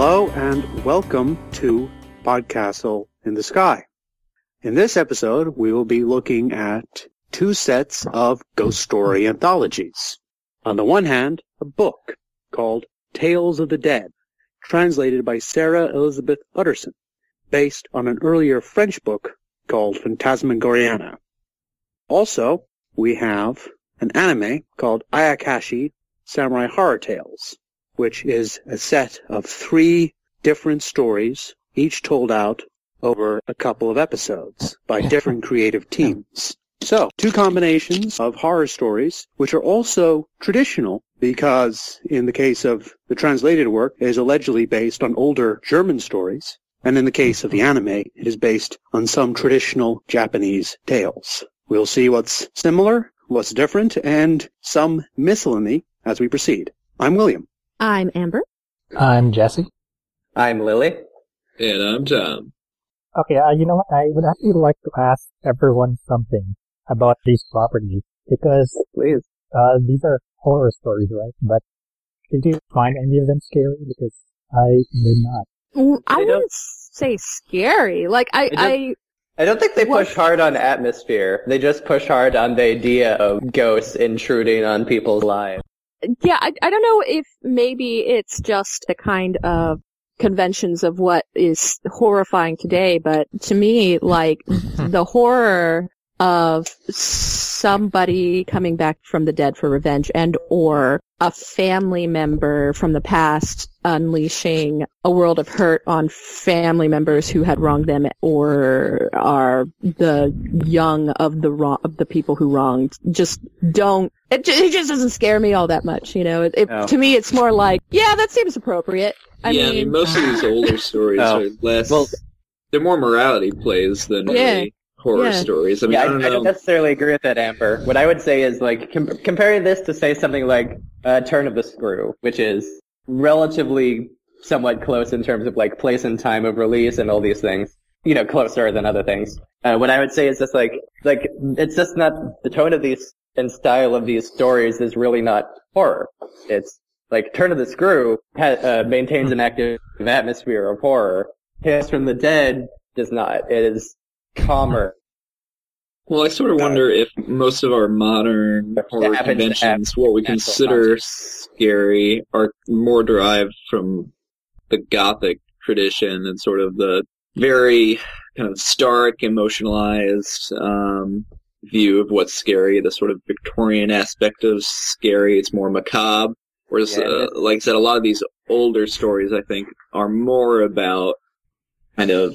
Hello and welcome to Podcastle in the Sky. In this episode, we will be looking at two sets of ghost story anthologies. On the one hand, a book called Tales of the Dead, translated by Sarah Elizabeth Utterson, based on an earlier French book called Phantasmagoriana. Also, we have an anime called Ayakashi Samurai Horror Tales, which is a set of three different stories, each told out over a couple of episodes by different creative teams. So, two combinations of horror stories, which are also traditional because in the case of the translated work, it is allegedly based on older German stories, and in the case of the mm-hmm. anime, it is based on some traditional Japanese tales. We'll see what's similar, what's different, and some miscellany as we proceed. I'm William. I'm Amber. I'm Jesse. I'm Lily. And I'm Tom. Okay, uh, you know what? I would actually like to ask everyone something about these properties because Please. uh, these are horror stories, right? But did you find any of them scary? Because I did not. Mm, I They don't- wouldn't say scary. Like I, They I, I don't think they What? push hard on atmosphere. They just push hard on the idea of ghosts intruding on people's lives. Yeah, I, I don't know if maybe it's just the kind of conventions of what is horrifying today, but to me, like the horror of somebody coming back from the dead for revenge and or a family member from the past unleashing a world of hurt on family members who had wronged them or are the young of the wrong of the people who wronged just don't it, it just doesn't scare me all that much you know it, it No. to me it's more like yeah that seems appropriate I yeah, mean, I mean, most of these older stories Oh. are less. Well- they're more morality plays than Yeah. really horror Yeah. stories. I mean, yeah, I I, don't I don't necessarily agree with that, Amber. What I would say is like com- comparing this to say something like uh, Turn of the Screw, which is relatively somewhat close in terms of like place and time of release and all these things. You know, closer than other things. Uh, what I would say is just like like it's just not the tone of these and style of these stories is really not horror. It's like Turn of the Screw ha- uh, maintains an active atmosphere of horror. Tales from the Dead does not. It is calmer. Well, I sort of wonder if most of our modern horror conventions, what we consider scary, are more derived from the Gothic tradition and sort of the very kind of stark, emotionalized um, view of what's scary. The sort of Victorian aspect of scary. It's more macabre. Whereas, Yeah, uh, like I said, a lot of these older stories, I think, are more about kind of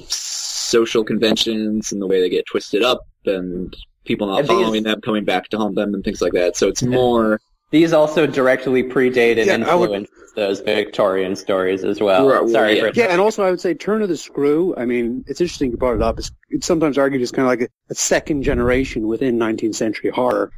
social conventions and the way they get twisted up and people not And these- following them, coming back to haunt them and things like that. So it's more, These also directly predate and Yeah, I would- influence those Victorian stories as well. Right, Sorry yeah. for Yeah, and also I would say Turn of the Screw, I mean, it's interesting you brought it up. It's, it's sometimes argued as kind of like a, a second generation within 19th century horror.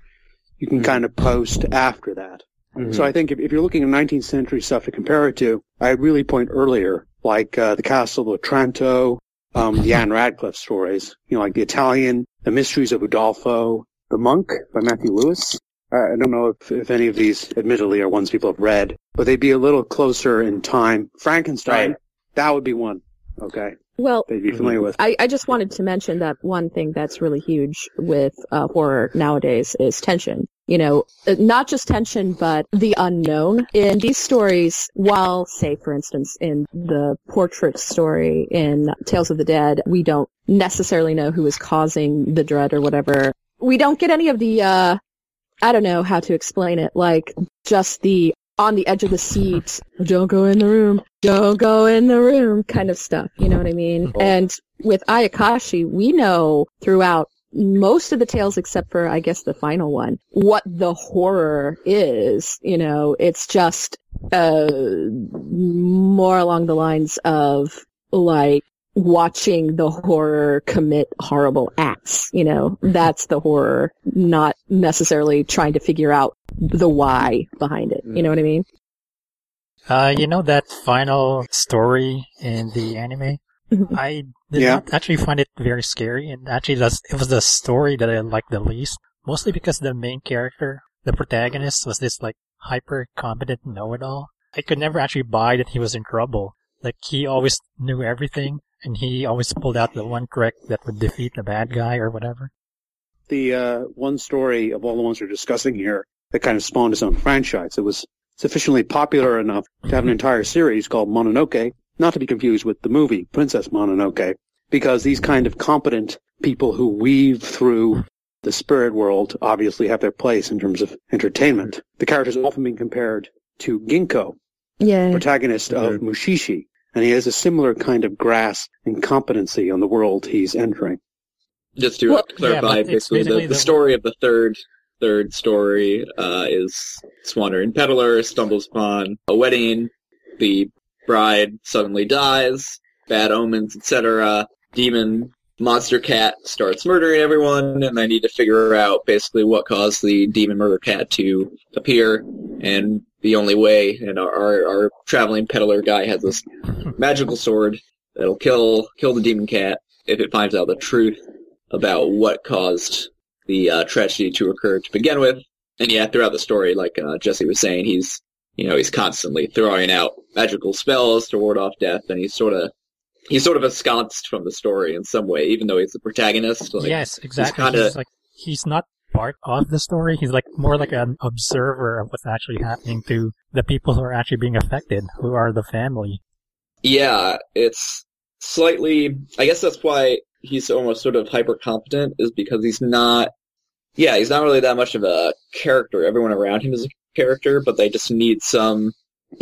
You can Mhm. kind of post after that. Mhm. So I think if, if you're looking at 19th century stuff to compare it to, I'd really point earlier, like uh, the Castle of Otranto, um, the Ann Radcliffe stories, you know, like the Italian, the Mysteries of Udolpho, The Monk by Matthew Lewis. Uh, I don't know if, if any of these, admittedly, are ones people have read, but they'd be a little closer in time. Frankenstein, Right. that would be one. Okay, well they'd be familiar with. I, I just wanted to mention that one thing that's really huge with uh, horror nowadays is tension. You know, not just tension, but the unknown. In these stories, while, say, for instance, in the portrait story in Tales of the Dead, we don't necessarily know who is causing the dread or whatever. We don't get any of the, uh, I don't know how to explain it, like just the on the edge of the seat, don't go in the room, don't go in the room kind of stuff. You know what I mean? And with Ayakashi, we know throughout most of the tales except for I guess the final one, what the horror is, you know, it's just uh more along the lines of like watching the horror commit horrible acts, you know. That's the horror, not necessarily trying to figure out the why behind it. You know what I mean? Uh, you know that final story in the anime? Mhm. I did Yeah. not actually find it very scary, and actually that's, it was the story that I liked the least. Mostly because the main character, the protagonist, was this like hyper competent know-it-all. I could never actually buy that he was in trouble. Like he always knew everything, and he always pulled out the one trick that would defeat the bad guy or whatever. The uh, one story of all the ones we're discussing here that kind of spawned its own franchise. It was sufficiently popular enough to have an entire series called Mononoke, not to be confused with the movie Princess Mononoke, because these kind of competent people who weave through the spirit world obviously have their place in terms of entertainment. The characters often being compared to Ginko, Yeah. protagonist of Mushishi, and he has a similar kind of grasp and competency on the world he's entering. Just to Well, clarify, yeah, but basically, the, the the- story of the third third story uh, is Swanner and Peddler stumbles upon a wedding. The bride suddenly dies. Bad omens, etc. Demon monster cat starts murdering everyone, and I need to figure out basically what caused the demon murder cat to appear. And the only way, and our, our, our traveling peddler guy has this magical sword that'll kill kill the demon cat if it finds out the truth about what caused the uh, tragedy to occur to begin with. And yeah, throughout the story, like uh, Jesse was saying, he's you know he's constantly throwing out magical spells to ward off death, and he's sort of he's sort of ensconced from the story in some way, even though he's the protagonist. Like, yes, exactly. He's, kinda- He's like he's not part of the story. He's like more like an observer of what's actually happening to the people who are actually being affected, who are the family. Yeah, it's slightly. I guess that's why he's almost sort of hyper competent, is because he's not. Yeah, he's not really that much of a character. Everyone around him is a character, but they just need some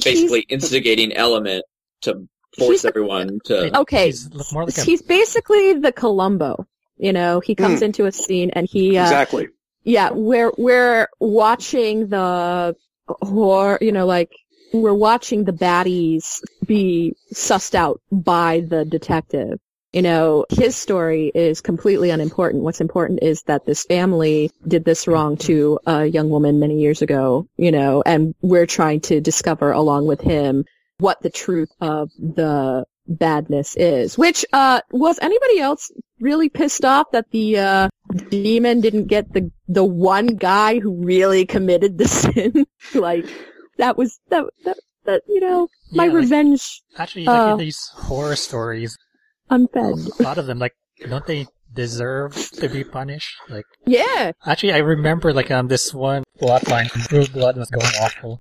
basically instigating element to force everyone to. Okay. He's more like a He's basically the Columbo. You know, he comes into a scene and he, uh, exactly. yeah, we're, we're watching the horror, you know, like, we're watching the baddies be sussed out by the detective. You know, his story is completely unimportant. What's important is that this family did this wrong to a young woman many years ago, you know, and we're trying to discover along with him what the truth of the badness is. Which, uh, was anybody else really pissed off that the, uh, demon didn't get the, the one guy who really committed the sin? like, that was, that, that, that, you know, my Yeah, like- revenge actually like uh, these horror stories. Unfed. A lot of them, like, don't they deserve to be punished? Like, Yeah. actually, I remember like um this one plotline from True Blood was going awful.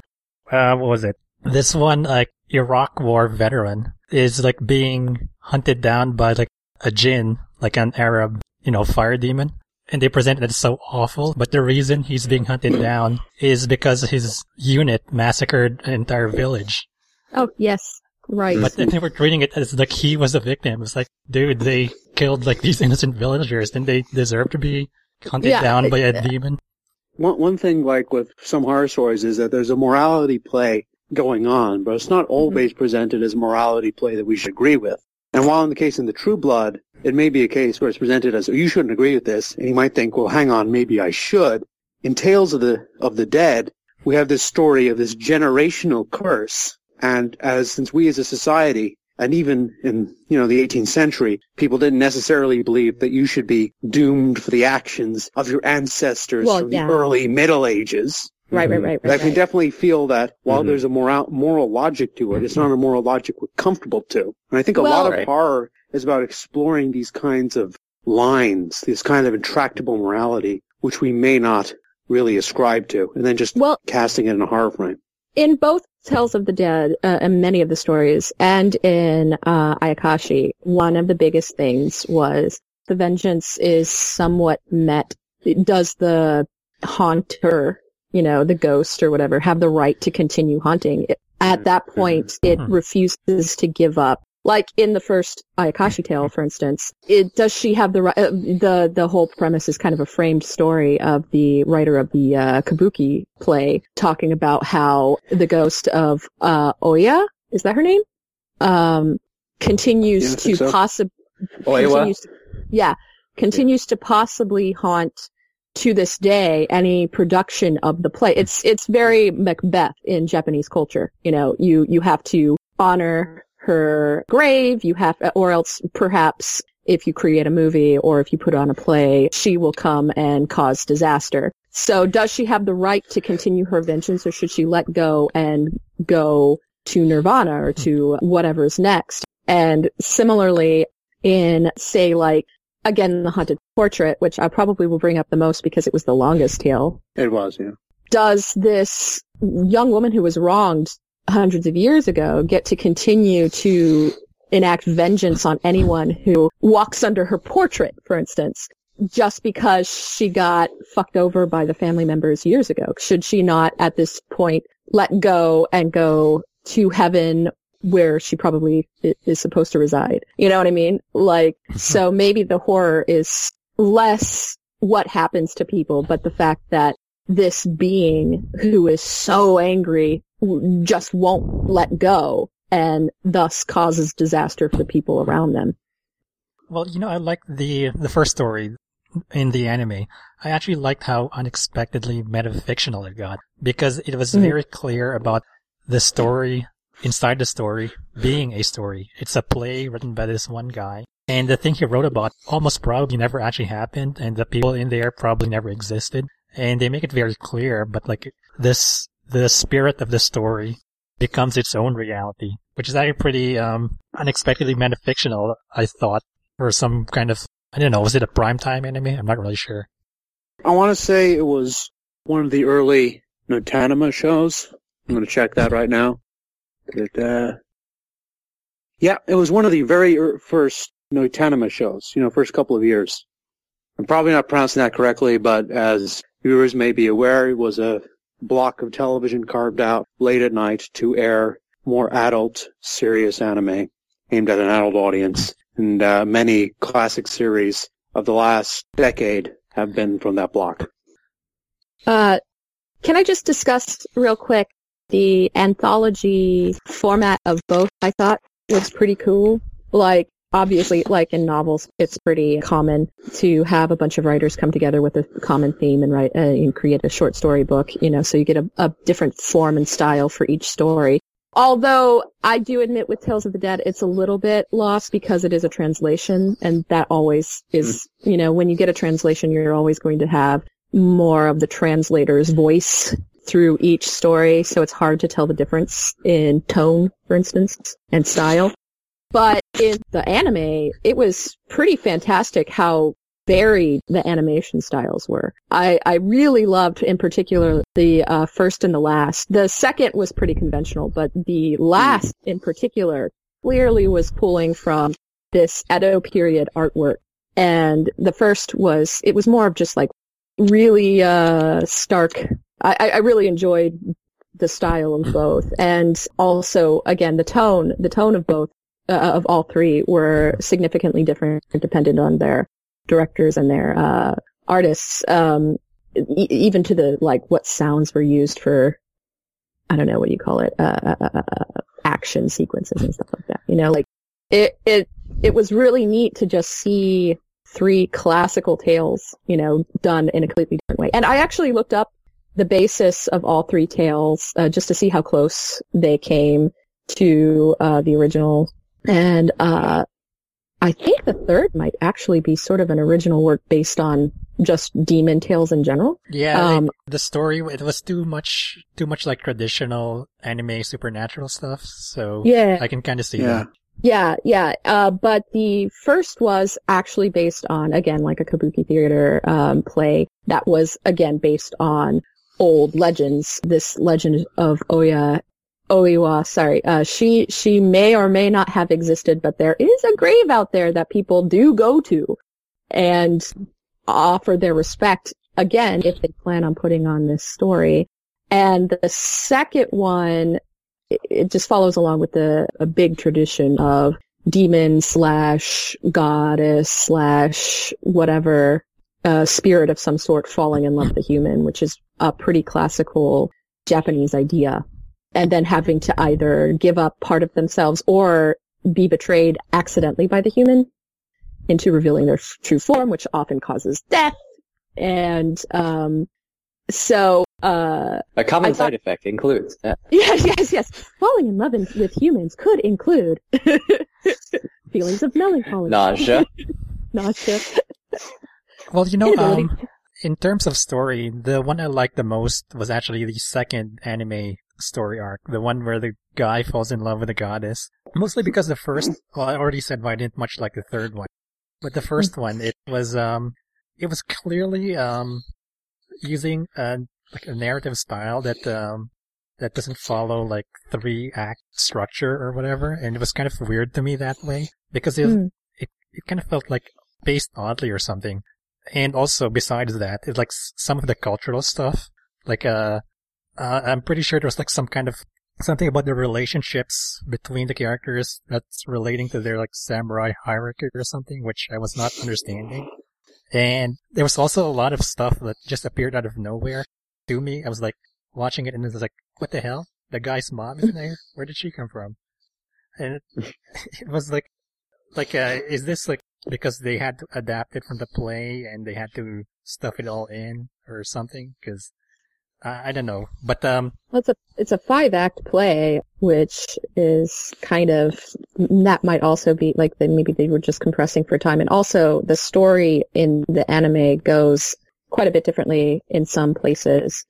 Uh, what was it? This one like Iraq War veteran is like being hunted down by like a jinn, like an Arab, you know, fire demon. And they present it as so awful, but the reason he's being hunted down is because his unit massacred an entire village. Oh, yes. Right. But then they were treating it as like he was a victim. It's like, dude, they killed like these innocent villagers. Didn't they deserve to be hunted Yeah, down by a uh, demon? One one thing, like with some horror stories, is that there's a morality play going on, but it's not always presented as a morality play that we should agree with. And while in the case in the True Blood, it may be a case where it's presented as, oh, you shouldn't agree with this, and you might think, well, hang on, maybe I should. In Tales of the of the Dead, we have this story of this generational curse, and as since we as a society and even in you know the 18th century, people didn't necessarily believe that you should be doomed for the actions of your ancestors Well, from yeah. the early Middle Ages. right, right, right, But I can right. definitely feel that while Mhm. there's a moral moral logic to it, it's not a moral logic we're comfortable to. And I think a Well- lot of Right. horror is about exploring these kinds of lines, this kind of intractable morality, which we may not really ascribe to, and then just Well, casting it in a horror frame. In both Tales of the Dead uh, and many of the stories, and in uh, Ayakashi, one of the biggest things was the vengeance is somewhat met. Does the haunter, you know, the ghost or whatever, have the right to continue haunting? At that point, it Mhm. refuses to give up. Like in the first Ayakashi tale, for instance, it does she have the? Uh, the the whole premise is kind of a framed story of the writer of the uh, Kabuki play talking about how the ghost of uh, Oya is that her name? Um, continues Yeah, to so. possibly continues yeah continues to possibly haunt to this day any production of the play. It's it's very Macbeth in Japanese culture. You know, you you have to honor her grave. You have, or else perhaps if you create a movie or if you put on a play, she will come and cause disaster. So does she have the right to continue her vengeance or should she let go and go to Nirvana or to whatever's next. And similarly, in say like again the haunted portrait, which I probably will bring up the most because it was the longest tale. It was, yeah. Does this young woman who was wronged hundreds of years ago get to continue to enact vengeance on anyone who walks under her portrait, for instance, just because she got fucked over by the family members years ago? Should she not at this point let go and go to heaven where she probably is supposed to reside? You know what I mean? Like, so maybe the horror is less what happens to people, but the fact that this being who is so angry just won't let go and thus causes disaster for the people around them. Well, you know, I like the the first story in the anime. I actually liked how unexpectedly metafictional it got because it was Mhm. very clear about the story inside the story being a story. It's a play written by this one guy. And the thing he wrote about almost probably never actually happened and the people in there probably never existed. And they make it very clear, but like this, the spirit of the story becomes its own reality, which is actually pretty, um, unexpectedly metafictional, I thought, for some kind of, I don't know, was it a primetime anime? I'm not really sure. I want to say it was one of the early Notanima shows. I'm going to check that right now. Da-da-da. Yeah, it was one of the very er- first Notanima shows, you know, first couple of years. I'm probably not pronouncing that correctly, but as viewers may be aware, it was a block of television carved out late at night to air more adult, serious anime aimed at an adult audience. And uh, many classic series of the last decade have been from that block. Uh, can I just discuss real quick the anthology format of both? I thought was pretty cool. Like, obviously, like in novels, it's pretty common to have a bunch of writers come together with a common theme and write uh, and create a short story book. You know, so you get a, a different form and style for each story. Although I do admit with Tales of the Dead, it's a little bit lost because it is a translation, and that always is, you know, when you get a translation, you're always going to have more of the translator's voice through each story, so it's hard to tell the difference in tone, for instance, and style. But in the anime, it was pretty fantastic how varied the animation styles were. I, I really loved, in particular, the uh, first and the last. The second was pretty conventional, but the last, in particular, clearly was pulling from this Edo period artwork. And the first was, it was more of just like really uh, stark. I, I I really enjoyed the style of both, and also again the tone. The tone of both uh, of all three were significantly different, dependent on their directors and their uh, artists. Um, e- even to the like what sounds were used for. I don't know what you call it. Uh, uh, uh, action sequences and stuff like that. You know, like it it it was really neat to just see three classical tales, you know, done in a completely different way. And I actually looked up the basis of all three tales uh, just to see how close they came to uh, the original. And uh, I think the third might actually be sort of an original work based on just demon tales in general. Yeah, Um, like, the story it was too much, too much like traditional anime supernatural stuff. So Yeah. I can kind of see Yeah. that. Yeah, yeah. Uh, but the first was actually based on, again, like a kabuki theater um, play that was, again, based on old legends. This legend of Oya, Oiwa, sorry, uh, she, she may or may not have existed, but there is a grave out there that people do go to and offer their respect, again, if they plan on putting on this story. And the second one it- it just follows along with the a big tradition of demon slash goddess slash whatever uh, spirit of some sort falling in love with a human, which is a pretty classical Japanese idea, and then having to either give up part of themselves or be betrayed accidentally by the human into revealing their f- true form, which often causes death. And um, so uh, A common thought- side effect includes uh, Yes, yes, yes. Falling in love in, with humans could include feelings of melancholy, nausea. nausea. Well, you know, um, in terms of story, the one I liked the most was actually the second anime story arc, the one where the guy falls in love with the goddess. Mostly because the first, well, I already said why I didn't much like the third one, but the first one, it was, um, it was clearly, um, using a, like a narrative style that, um, that doesn't follow like three act structure or whatever. And it was kind of weird to me that way because it, Mm. it, it kind of felt like based oddly or something. And also besides that, it's like some of the cultural stuff, like, uh, uh, I'm pretty sure there was like some kind of something about the relationships between the characters that's relating to their like samurai hierarchy or something, which I was not understanding. And there was also a lot of stuff that just appeared out of nowhere to me. I was like watching it and it was like, what the hell? The guy's mom is there? Where did she come from? And it, it was like, like, uh, is this like because they had to adapt it from the play and they had to stuff it all in or something? Cause I, don't know. But, um, Well, it's a it's a five act play, which is kind of that might also be like maybe they were just compressing for time, and also the story in the anime goes quite a bit differently in some places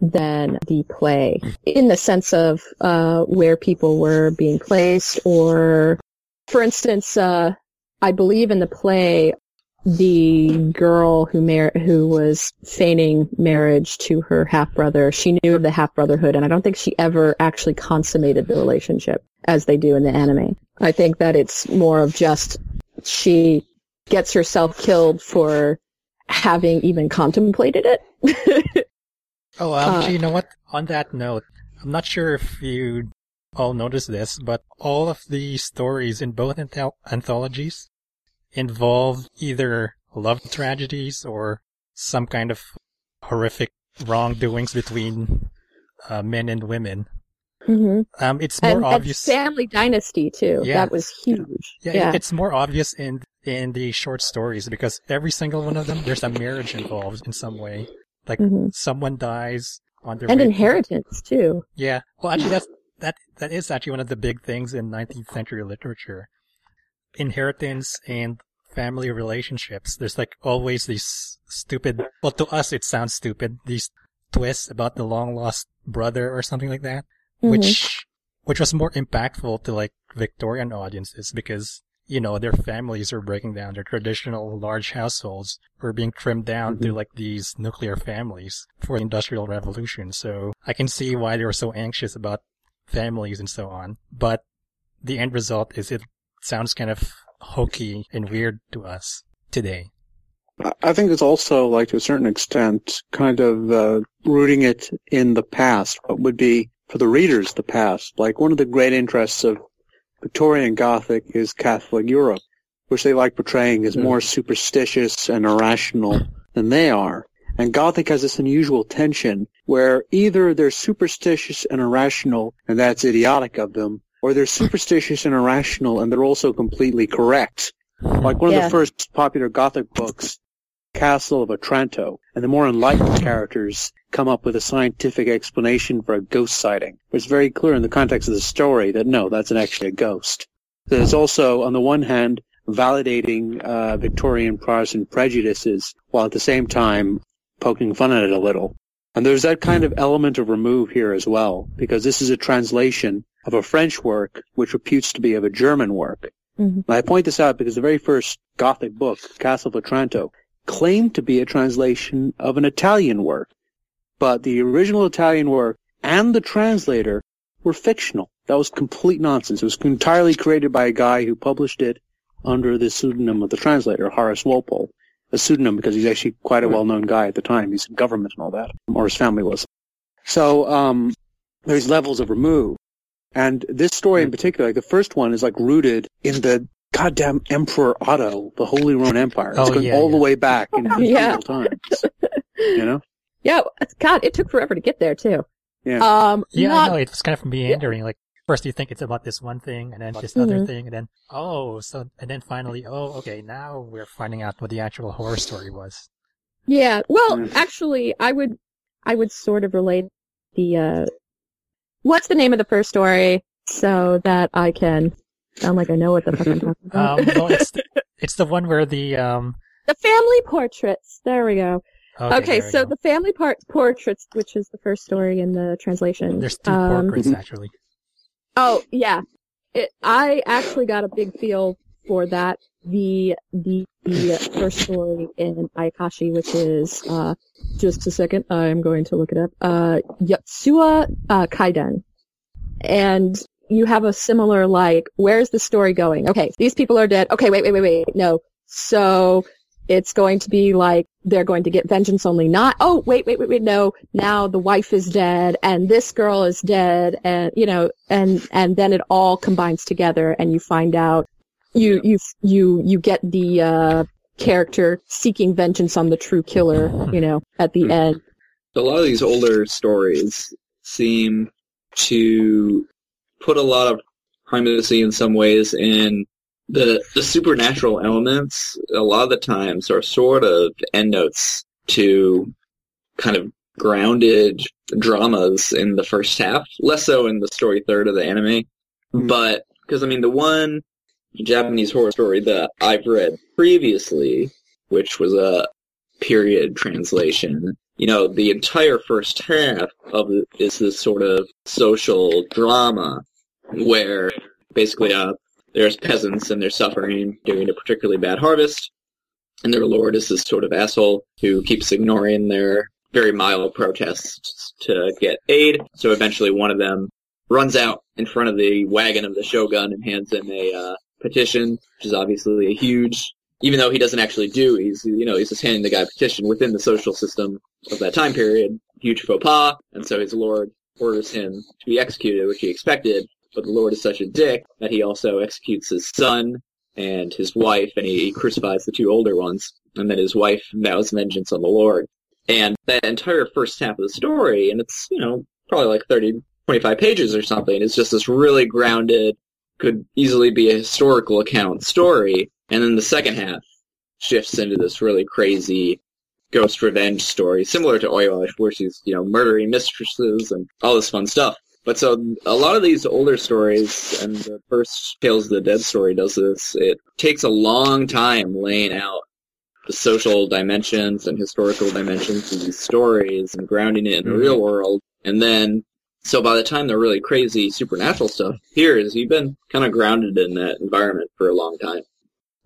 than the play, in the sense of uh, where people were being placed, or for instance, uh, I believe in the play the girl who mar- who was feigning marriage to her half brother, she knew of the half brotherhood, and I don't think she ever actually consummated the relationship as they do in the anime. I think that it's more of just she gets herself killed for having even contemplated it. Oh, um, Uh, you know what? On that note, I'm not sure if you all noticed this, but all of the stories in both anthol- anthologies involve either love tragedies or some kind of horrific wrongdoings between uh, men and women. hmm Um, it's more And, and obvious. Family Dynasty too. Yeah. That was huge. Yeah, yeah. it- it's more obvious in in the short stories because every single one of them, there's a marriage involved in some way. Like Mhm. someone dies on their and inheritance too. Yeah. Well, actually, that's that that is actually one of the big things in 19th century literature: inheritance and family relationships. There's like always these stupid. Well, to us it sounds stupid. These twists about the long lost brother or something like that, Mhm. which which was more impactful to like Victorian audiences because you know their families were breaking down. Their traditional large households were being trimmed down to like these nuclear families for the Industrial Revolution. So I can see why they were so anxious about families and so on. But the end result is it sounds kind of hokey and weird to us today. I- think it's also, like to a certain extent, kind of uh, rooting it in the past. What would be for the readers the past? Like one of the great interests of Victorian Gothic is Catholic Europe, which they like portraying as more superstitious and irrational than they are. And Gothic has this unusual tension where either they're superstitious and irrational, and that's idiotic of them, or they're superstitious and irrational, and they're also completely correct. Like one of Yeah. the first popular Gothic books, Castle of Otranto, and the more enlightened characters come up with a scientific explanation for a ghost sighting. But It's very clear in the context of the story that no, that's actually a ghost. There's also, on the one hand, validating uh, Victorian Protestant prejudices, while at the same time poking fun at it a little. And there's that kind of element of remove here as well, because this is a translation of a French work which reputes to be of a German work. Mhm. I point this out because the very first Gothic book, Castle of Otranto, claimed to be a translation of an Italian work. But the original Italian work and the translator were fictional. That was complete nonsense. It was entirely created by a guy who published it under the pseudonym of the translator, Horace Walpole. A pseudonym because he's actually quite a well-known guy at the time. He's in government and all that, or his family was. So, um, there's levels of remove. And this story in particular, like the first one is like rooted in the goddamn Emperor Otto, the Holy Roman Empire. It's Oh, going yeah, all the way back in Yeah. medieval times. You know? Yeah, God, it took forever to get there too. Yeah. Um, Yeah, not- I know. It was kind of meandering. Like first you think it's about this one thing, and then this other Mhm. thing, and then oh, so and then finally, oh, okay, now we're finding out what the actual horror story was. Yeah. Well, Mm. actually, I would, I would sort of relate the, uh, what's the name of the first story so that I can sound like I know what the fuck I'm talking about. Um, well, it's the, it's the one where the um the family portraits. There we go. Okay, there we so go. the family part portraits, which is the first story in the translation. there's two um, portraits actually. Oh yeah, it, I actually got a big feel for that. The the, the first story in Ayakashi, which is uh, just a second, I'm going to look it up. Uh, Yotsuya uh, Kaidan, and you have a similar like, where's the story going? Okay, these people are dead. Okay, wait, wait, wait, wait, no. So it's going to be like they're going to get vengeance only not oh wait wait wait wait no now the wife is dead and this girl is dead and you know and and then it all combines together and you find out you you you you get the uh character seeking vengeance on the true killer you know at the end. A lot of these older stories seem to put a lot of primacy in some ways in the the supernatural elements a lot of the times are sort of endnotes to kind of grounded dramas in the first half less so in the story third of the anime. Hmm. but because i mean the one japanese horror story that i've read previously which was a period translation you know, the entire first half of it is this sort of social drama where basically uh, there's peasants and they're suffering during a particularly bad harvest, and their lord is this sort of asshole who keeps ignoring their very mild protests to get aid. So eventually one of them runs out in front of the wagon of the shogun and hands him a uh, petition, which is obviously a huge even though he doesn't actually do, he's you know he's just handing the guy a petition within the social system of that time period. Huge faux pas, and so his lord orders him to be executed, which he expected. But the lord is such a dick that he also executes his son and his wife, and he, crucifies the two older ones, and then his wife vows vengeance on the lord. And that entire first half of the story, and it's you know probably like 30, 25 pages or something, is just this really grounded, could easily be a historical account story and then the second half shifts into this really crazy ghost revenge story, similar to Oiwa, where she's, you know, murdering mistresses and all this fun stuff. But so a lot of these older stories, and the first Tales of the Dead story does this, it takes a long time laying out the social dimensions and historical dimensions of these stories and grounding it in the Mhm. real world. And then, so by the time the really crazy supernatural stuff appears, you've been kind of grounded in that environment for a long time.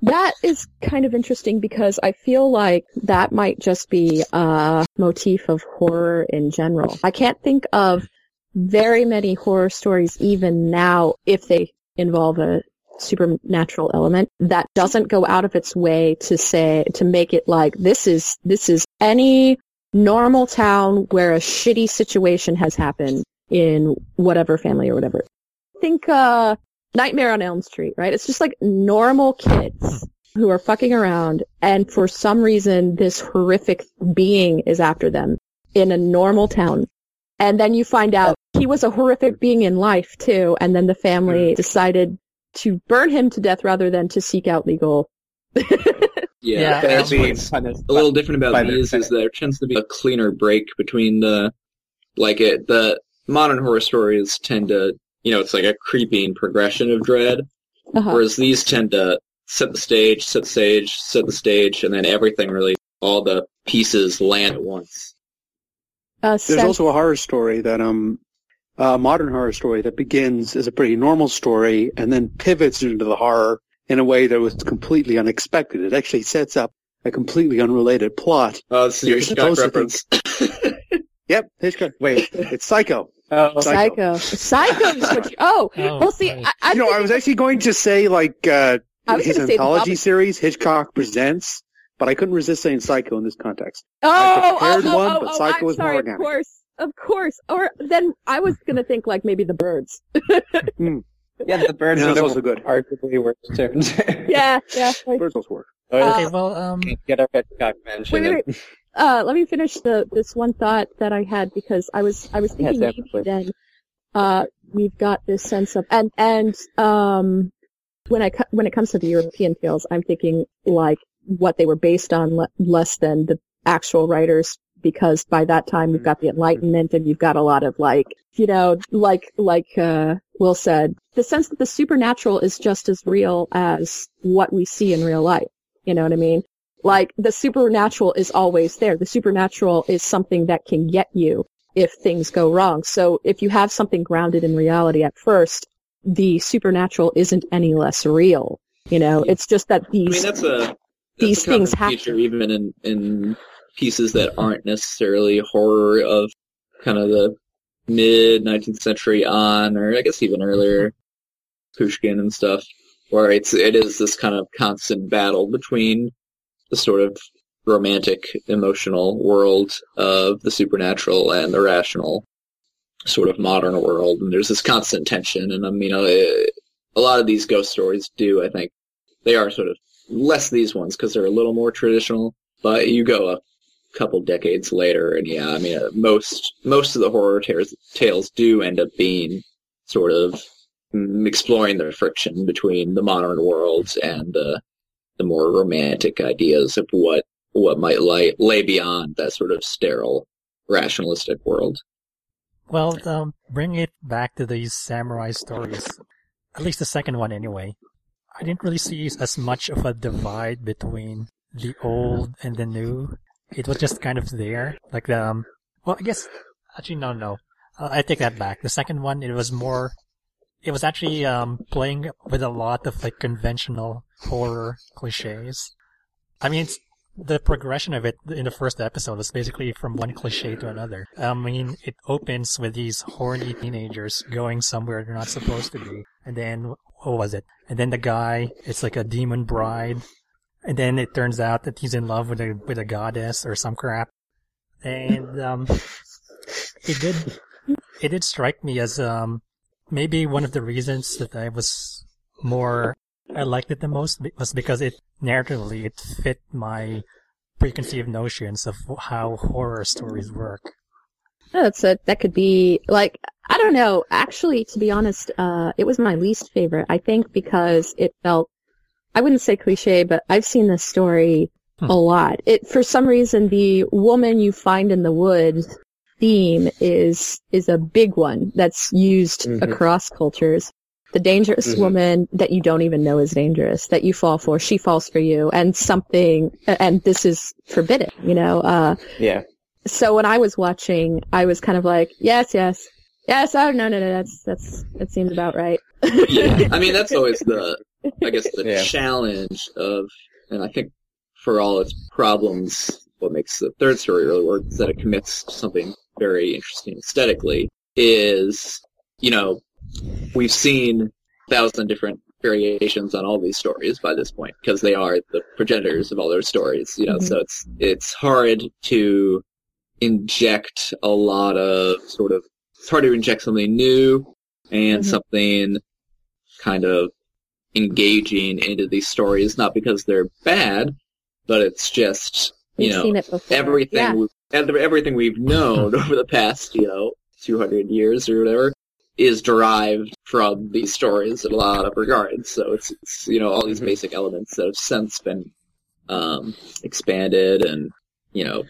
That is kind of interesting because I feel like that might just be a motif of horror in general. I can't think of very many horror stories even now if they involve a supernatural element that doesn't go out of its way to say to make it like this is this is any normal town where a shitty situation has happened in whatever family or whatever. Think uh Nightmare on Elm Street, right? It's just like normal kids who are fucking around and for some reason this horrific being is after them in a normal town. And then you find out he was a horrific being in life too, and then the family decided to burn him to death rather than to seek out legal. Yeah, Yeah, that's Being what's punished a little different about the these is there tends to be a cleaner break between the like it the modern horror stories tend to you know it's like a creeping progression of dread Uh-huh. whereas these tend to set the stage set the stage set the stage and then everything really all the pieces land at once Uh, There's sense- also a horror story that um a modern horror story that begins as a pretty normal story and then pivots into the horror in a way that was completely unexpected. It actually sets up a completely unrelated plot. oh this is your Hitchcock supposed to reference Yep, Hitchcock. Wait, it's Psycho. Oh, Psycho. Psycho is what you, oh, Oh, well see, right. I, I, you know, I was actually going to say like uh, I was his gonna say anthology series, Hitchcock Presents, but I couldn't resist saying Psycho in this context. Oh, I prepared oh, oh, one, oh, but oh, Psycho I'm was more sorry, organic. Of course, of course. Or then I was gonna think like maybe the birds. yeah, the birds Yeah, was that was a good. arguably worse too. yeah, yeah. like- Birds also work. Okay, well, um, Get our Hitchcock mention. wait, wait, wait. Uh, let me finish the this one thought that I had because I was I was thinking Yes, maybe then uh we've got this sense of and and um when I when it comes to the European tales, I'm thinking like what they were based on le- less than the actual writers because by that time you've got the Enlightenment and you've got a lot of like you know like like uh Will said the sense that the supernatural is just as real as what we see in real life. You know what I mean? Like the supernatural is always there. The supernatural is something that can get you if things go wrong. So if you have something grounded in reality at first, the supernatural isn't any less real. You know, it's just that I these mean, that's a that's these a things happen. feature even in in pieces that aren't necessarily horror of kind of the mid 19th century on, or I guess even earlier, mm-hmm. Pushkin and stuff, where it's it is this kind of constant battle between the sort of romantic emotional world of the supernatural and the rational sort of modern world, and there's this constant tension. And I mean, uh, a lot of these ghost stories do, I think, they are sort of less these ones because they're a little more traditional. But you go a couple decades later, and yeah, I mean, uh, most most of the horror tales, tales do end up being sort of mm, exploring the friction between the modern world and uh, the more romantic ideas of what what might lay lay beyond that sort of sterile rationalistic world. Well, um, bring it back to these samurai stories. At least the second one, anyway. I didn't really see as much of a divide between the old and the new. It was just kind of there, like the. Um, well, I guess actually no, no. Uh, I take that back. The second one, it was more. It was actually um, playing with a lot of like conventional horror cliches. I mean, the progression of it in the first episode was basically from one cliche to another. I mean, it opens with these horny teenagers going somewhere they're not supposed to be, and then what was it? And then the guy, it's like a demon bride, and then it turns out that he's in love with a with a goddess or some crap, and um, it did it did strike me as um maybe one of the reasons that I was more I liked it the most was because it narratively it fit my preconceived notions of how horror stories work. That's a, that could be like I don't know. Actually, to be honest, uh, it was my least favorite. I think because it felt I wouldn't say cliche, but I've seen this story Hmm. a lot. It for some reason the woman you find in the woods theme is is a big one that's used Mhm. across cultures. The dangerous Mhm. woman that you don't even know is dangerous, that you fall for, she falls for you, and something, and this is forbidden, you know, uh, Yeah. so when I was watching, I was kind of like, yes, yes, yes. Oh no, no, no. That's that's that seems about right. yeah, I mean that's always the I guess the Yeah. challenge of, and I think for all its problems, what makes the third story really work is that it commits to something very interesting aesthetically. Is you know we've seen a thousand different variations on all these stories by this point because they are the progenitors of all those stories. You know, Mhm. so it's it's hard to inject a lot of sort of it's hard to inject something new and Mhm. something kind of engaging into these stories, not because they're bad, but it's just you We've know seen it before. everything Yeah. Ev- everything we've known over the past you know 200 years or whatever is derived from these stories in a lot of regards. So it's, it's you know all these Mhm. basic elements that have since been um, expanded and you know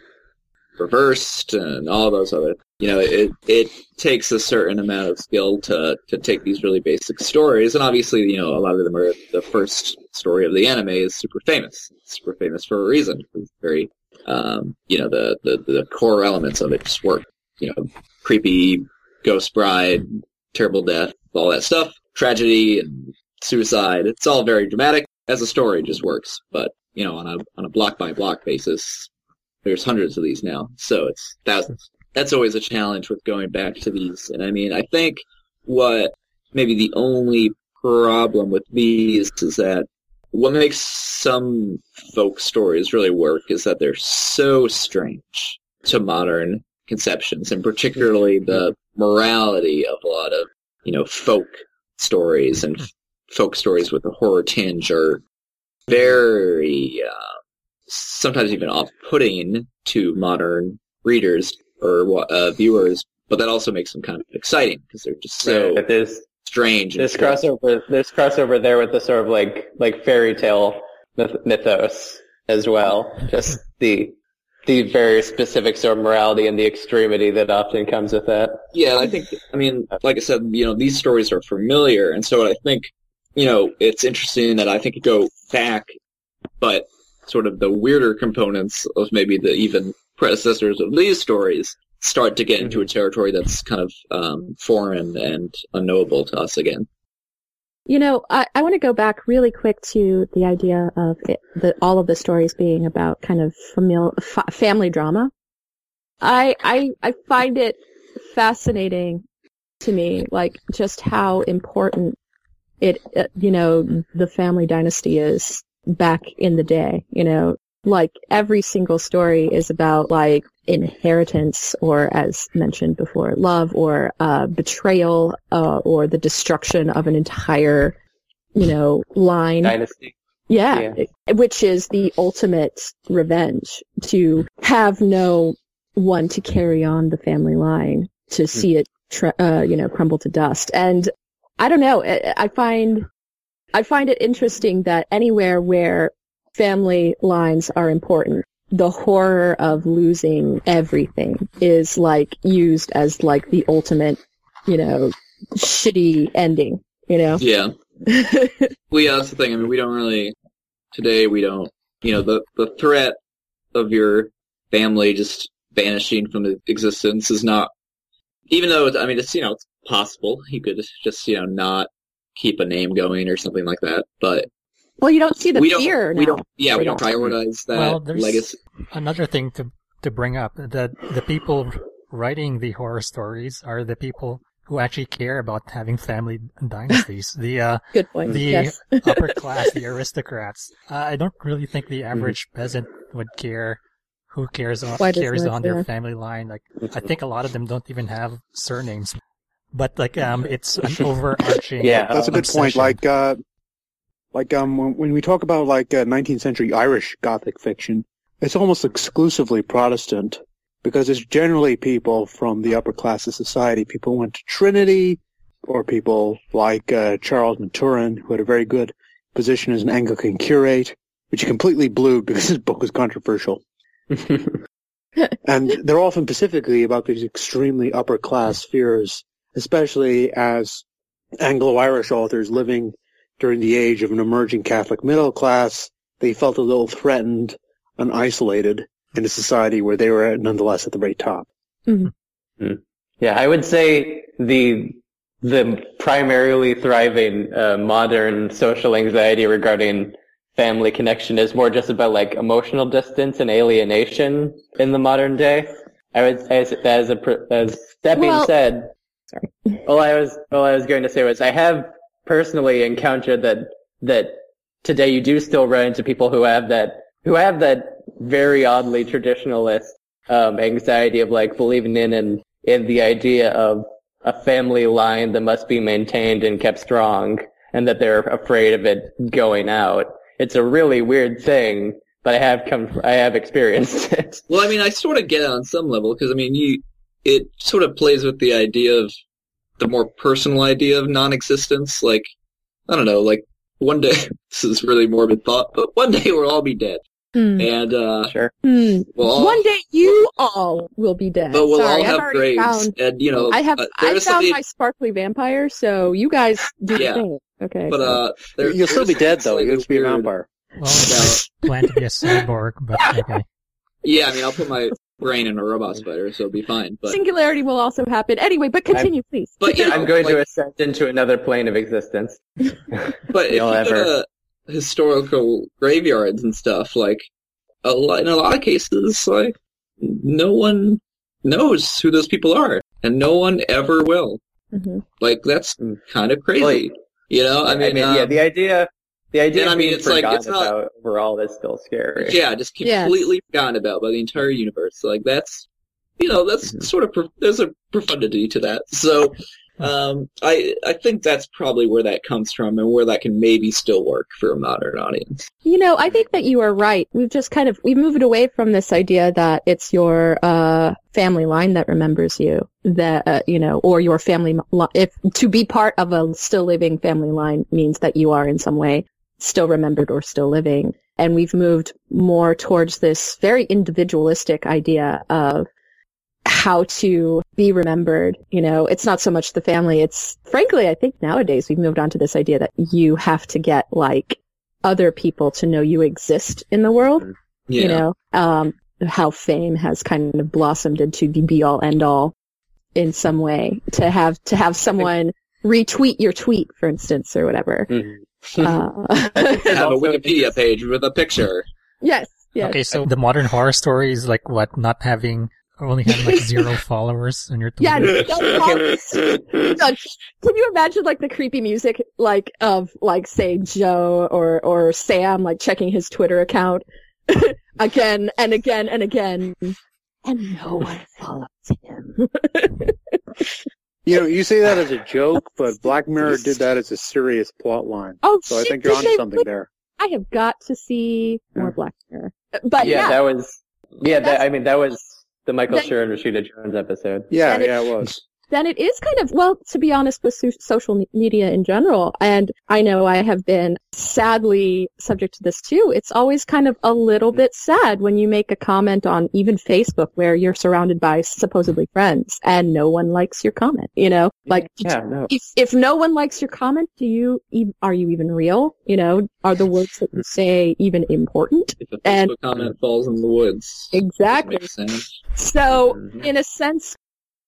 reversed and all those other you know it it takes a certain amount of skill to to take these really basic stories and obviously you know a lot of them are the first story of the anime is super famous It's super famous for a reason it's very um you know the the the core elements of it just work. You know creepy ghost bride terrible death all that stuff tragedy and suicide. It's all very dramatic. As a story just works. But you know on a on a block by block basis there's hundreds of these now, so it's thousands. That's always a challenge with going back to these. And I mean, I think what maybe the only problem with these is that what makes some folk stories really work is that they're so strange to modern conceptions, and particularly the morality of a lot of, you know, folk stories and folk stories with a horror tinge are very, uh, sometimes even off-putting to modern readers or uh, viewers, but that also makes them kind of exciting because they're just so Right, but there's strange. there's strange. crossover there's crossover there with the sort of like like fairy tale myth- mythos as well. Just the the very specific sort of morality and the extremity that often comes with that. Yeah, I think, I mean, like I said, you know, these stories are familiar, and so I think, you know, it's interesting that I think you go back, but sort of the weirder components of maybe the even predecessors of these stories start to get into a territory that's kind of um, foreign and unknowable to us again. You know, I, I want to go back really quick to the idea of it, the, all of the stories being about kind of famil, fa- family drama. I, I, I find it fascinating to me, like just how important it, uh, you know, the family dynasty is back in the day, you know, like every single story is about like inheritance or as mentioned before, love or uh, betrayal uh, or the destruction of an entire, you know, line. Dynasty. Yeah, which is the ultimate revenge to have no one to carry on the family line, to see it, tr- uh, you know, crumble to dust. And I don't know, I find, I find it interesting that anywhere where family lines are important, the horror of losing everything is like used as like the ultimate, you know, shitty ending, you know? Yeah. well, yeah, that's the thing. I mean, we don't really today. We don't. You know, the the threat of your family just vanishing from existence is not. Even though it's, I mean, it's you know it's possible you could just you know not keep a name going or something like that, but well, you don't see the we don't. fear. We don't. Yeah, we don't prioritize that Well, there's- legacy. Another thing to to bring up that the people writing the horror stories are the people who actually care about having family dynasties. the uh, Good point. the yes. upper class, the aristocrats. Uh, I don't really think the average peasant would care who cares on Why does carries that on their care? family line. Like I think a lot of them don't even have surnames. But like um, it's an overarching. Yeah. That's a good point. Like, uh, like um, when, when we talk about like uh, 19th century Irish Gothic fiction, it's almost exclusively Protestant because it's generally people from the upper class of society. People went to Trinity, or people like uh, Charles Maturin, who had a very good position as an Anglican curate, which he completely blew because his book was controversial. and they're often specifically about these extremely upper class fears, especially as Anglo-Irish authors living during the age of an emerging Catholic middle class, they felt a little threatened and isolated in a society where they were nonetheless at the very top. Yeah, I would say the the primarily thriving uh, modern social anxiety regarding family connection is more just about like emotional distance and alienation in the modern day. I would say as, as a as that being Well- said, Sorry. all I was all I was going to say was I have personally encountered that that today you do still run into people who have that who have that very oddly traditionalist um, anxiety of like believing in and in the idea of a family line that must be maintained and kept strong, and that they're afraid of it going out. It's a really weird thing, but I have come I have experienced it. Well, I mean, I sort of get it on some level because I mean, you it sort of plays with the idea of the more personal idea of non-existence. Like, I don't know, like one day this is really morbid thought, but one day we'll all be dead, Hmm. and uh, Sure. Hmm. we'll all, One day you all will be dead. but we'll Sorry, all I've graves, found. and you know, I have. uh, I found something- my sparkly vampire, so you guys do Yeah. the thing. Okay. But uh, there, You'll still be dead though. You'll be a vampire. Well, I plan to be a cyborg, but okay. Yeah, I mean, I'll put my brain in a robot spider, so it'll be fine. But Singularity will also happen. Anyway, but continue, please. But, you know, I'm going to ascend into another plane of existence. But if you You'll go ever- to historical graveyards and stuff, like a lot, in a lot of cases, like no one knows who those people are, and no one ever will. Mhm. Like that's Mm. kind of crazy, Like- you know. I mean, yeah, um, the idea, the idea and I mean, being it's like, forgotten it's not- about overall is still scary. yeah, just Yes. completely forgotten about by the entire universe. Like that's, you know, that's Mhm. sort of pro- there's a profundity to that. So, um, I I think that's probably where that comes from, and where that can maybe still work for a modern audience. You know, I think that you are right. We've just kind of we've moved away from this idea that it's your uh, family line that remembers you, that uh, you know, or your family. Li- if to be part of a still living family line means that you are in some way still remembered or still living, and we've moved more towards this very individualistic idea of how to be remembered. You know, it's not so much the family. It's frankly, I think nowadays we've moved on to this idea that you have to get like other people to know you exist in the world. Yeah. You know, um, how fame has kind of blossomed into the be all end all in some way to have to have someone retweet your tweet, for instance, or whatever. Mhm. Uh, have a Wikipedia page with a picture. yes, yes. Okay, so the modern horror story is like what? Not having, only having like zero followers on your Yeah, Twitter? don't call Can you imagine like the creepy music like of like say Joe or or Sam like checking his Twitter account again and again and again, and no one follows him. You know, you say that as a joke, but Black Mirror did that as a serious plot line. Oh, So I think you're did onto something really? there. I have got to see more Yeah. Black Mirror. But yeah, yeah, that was. Yeah, that, I mean that was the Michael That- Schur and Rashida Jones episode. Yeah, And it- yeah, it was. Then it is kind of well to be honest with so- social media in general and i know i have been sadly subject to this too it's always kind of a little bit sad when you make a comment on even facebook where you're surrounded by supposedly friends and no one likes your comment you know like Yeah, no. if, if no one likes your comment do you ev- are you even real you know are the words that you say even important If a Facebook And- comment falls in the woods. exactly Makes sense. so, Mhm. in a sense,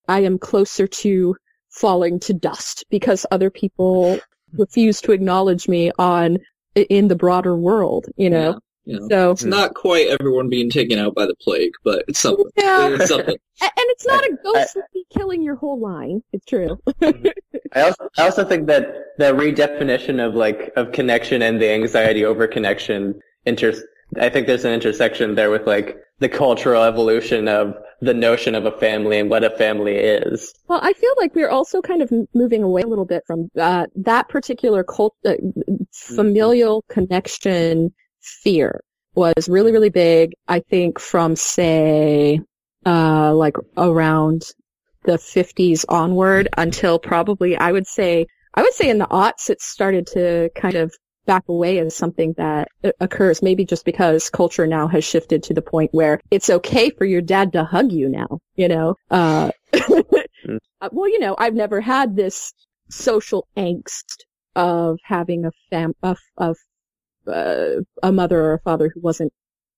I am closer to falling to dust because other people refuse to acknowledge me on in the broader world, you know. Yeah, you know. So, It's not quite everyone being taken out by the plague, but it's something. yeah, It's something. And it's not a ghost with me killing your whole line. It's true. Mm-hmm. I also, I also think that the redefinition of like of connection and the anxiety over connection inter I think there's an intersection there with like the cultural evolution of the notion of a family and what a family is. Well, I feel like we're also kind of moving away a little bit from uh, that particular cult, uh, familial connection fear was really, really big. I think from say, uh, like around the 50s onward until probably I would say, I would say in the aughts it started to kind of back away as something that occurs maybe just because culture now has shifted to the point where it's okay for your dad to hug you now, you know? Uh, uh, well, you know, I've never had this social angst of having a fam, of, of, uh, a mother or a father who wasn't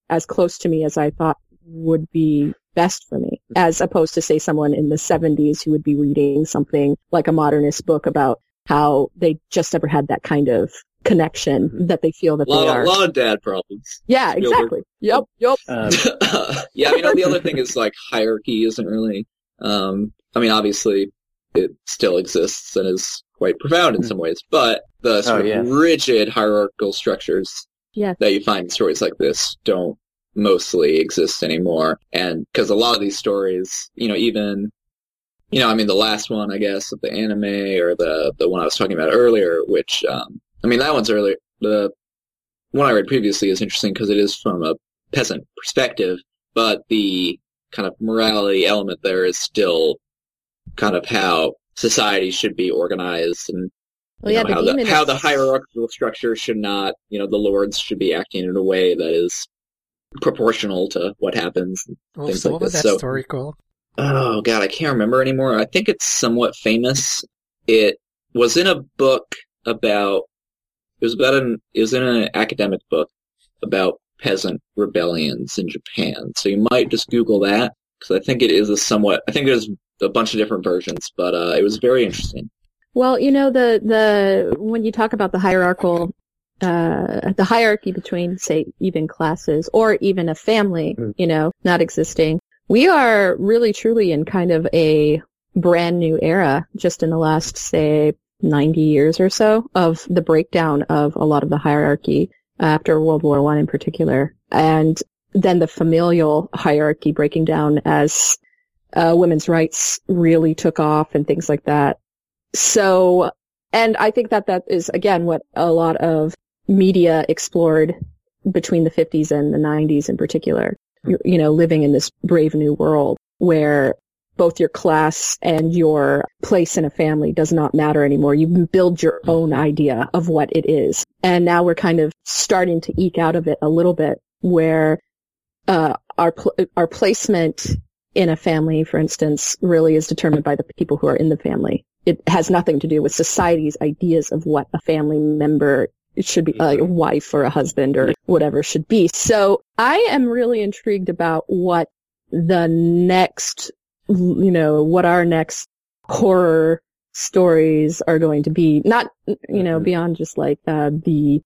as close to me as I thought would be best for me, as opposed to say someone in the 70s who would be reading something like a modernist book about how they just never had that kind of connection that they feel that A lot, they of, A lot of dad problems. yeah, exactly. Yep, yep. Um, yeah, I mean, the other thing is like hierarchy isn't really. Um, I mean, obviously, it still exists and is quite profound in some ways, but the sort Oh, of rigid hierarchical structures Yes. that you find in stories like this don't mostly exist anymore. And because a lot of these stories, you know, even, you know, I mean, the last one, I guess, of the anime or the, the one I was talking about earlier, which, um, I mean, that one's earlier. The one I read previously is interesting because it is from a peasant perspective, but the kind of morality element there is still kind of how society should be organized and Well, yeah, know, how, demon the, how is- the hierarchical structure should not, you know, the lords should be acting in a way that is proportional to what happens. Well, things so like what was that So- story called? Oh god, I can't remember anymore. I think it's somewhat famous. It was in a book about. It was about an. It was in an academic book about peasant rebellions in Japan. So you might just Google that because I think it is a somewhat. I think there's a bunch of different versions, but uh, it was very interesting. Well, you know, the, the, when you talk about the hierarchical, uh, the hierarchy between, say, even classes or even a family, Mm. you know, not existing, we are really truly in kind of a brand new era just in the last, say, 90 years or so of the breakdown of a lot of the hierarchy after World War One in particular. And then the familial hierarchy breaking down as uh, women's rights really took off and things like that. So, and I think that that is again what a lot of media explored between the 50s and the 90s in particular. You, you know, living in this brave new world where both your class and your place in a family does not matter anymore. You build your own idea of what it is. And now we're kind of starting to eke out of it a little bit where, uh, our, pl- our placement in a family, for instance, really is determined by the people who are in the family. It has nothing to do with society's ideas of what a family member it should be a wife or a husband or whatever should be. So I am really intrigued about what the next, you know, what our next horror stories are going to be. Not, you know, Mhm. beyond just like uh, the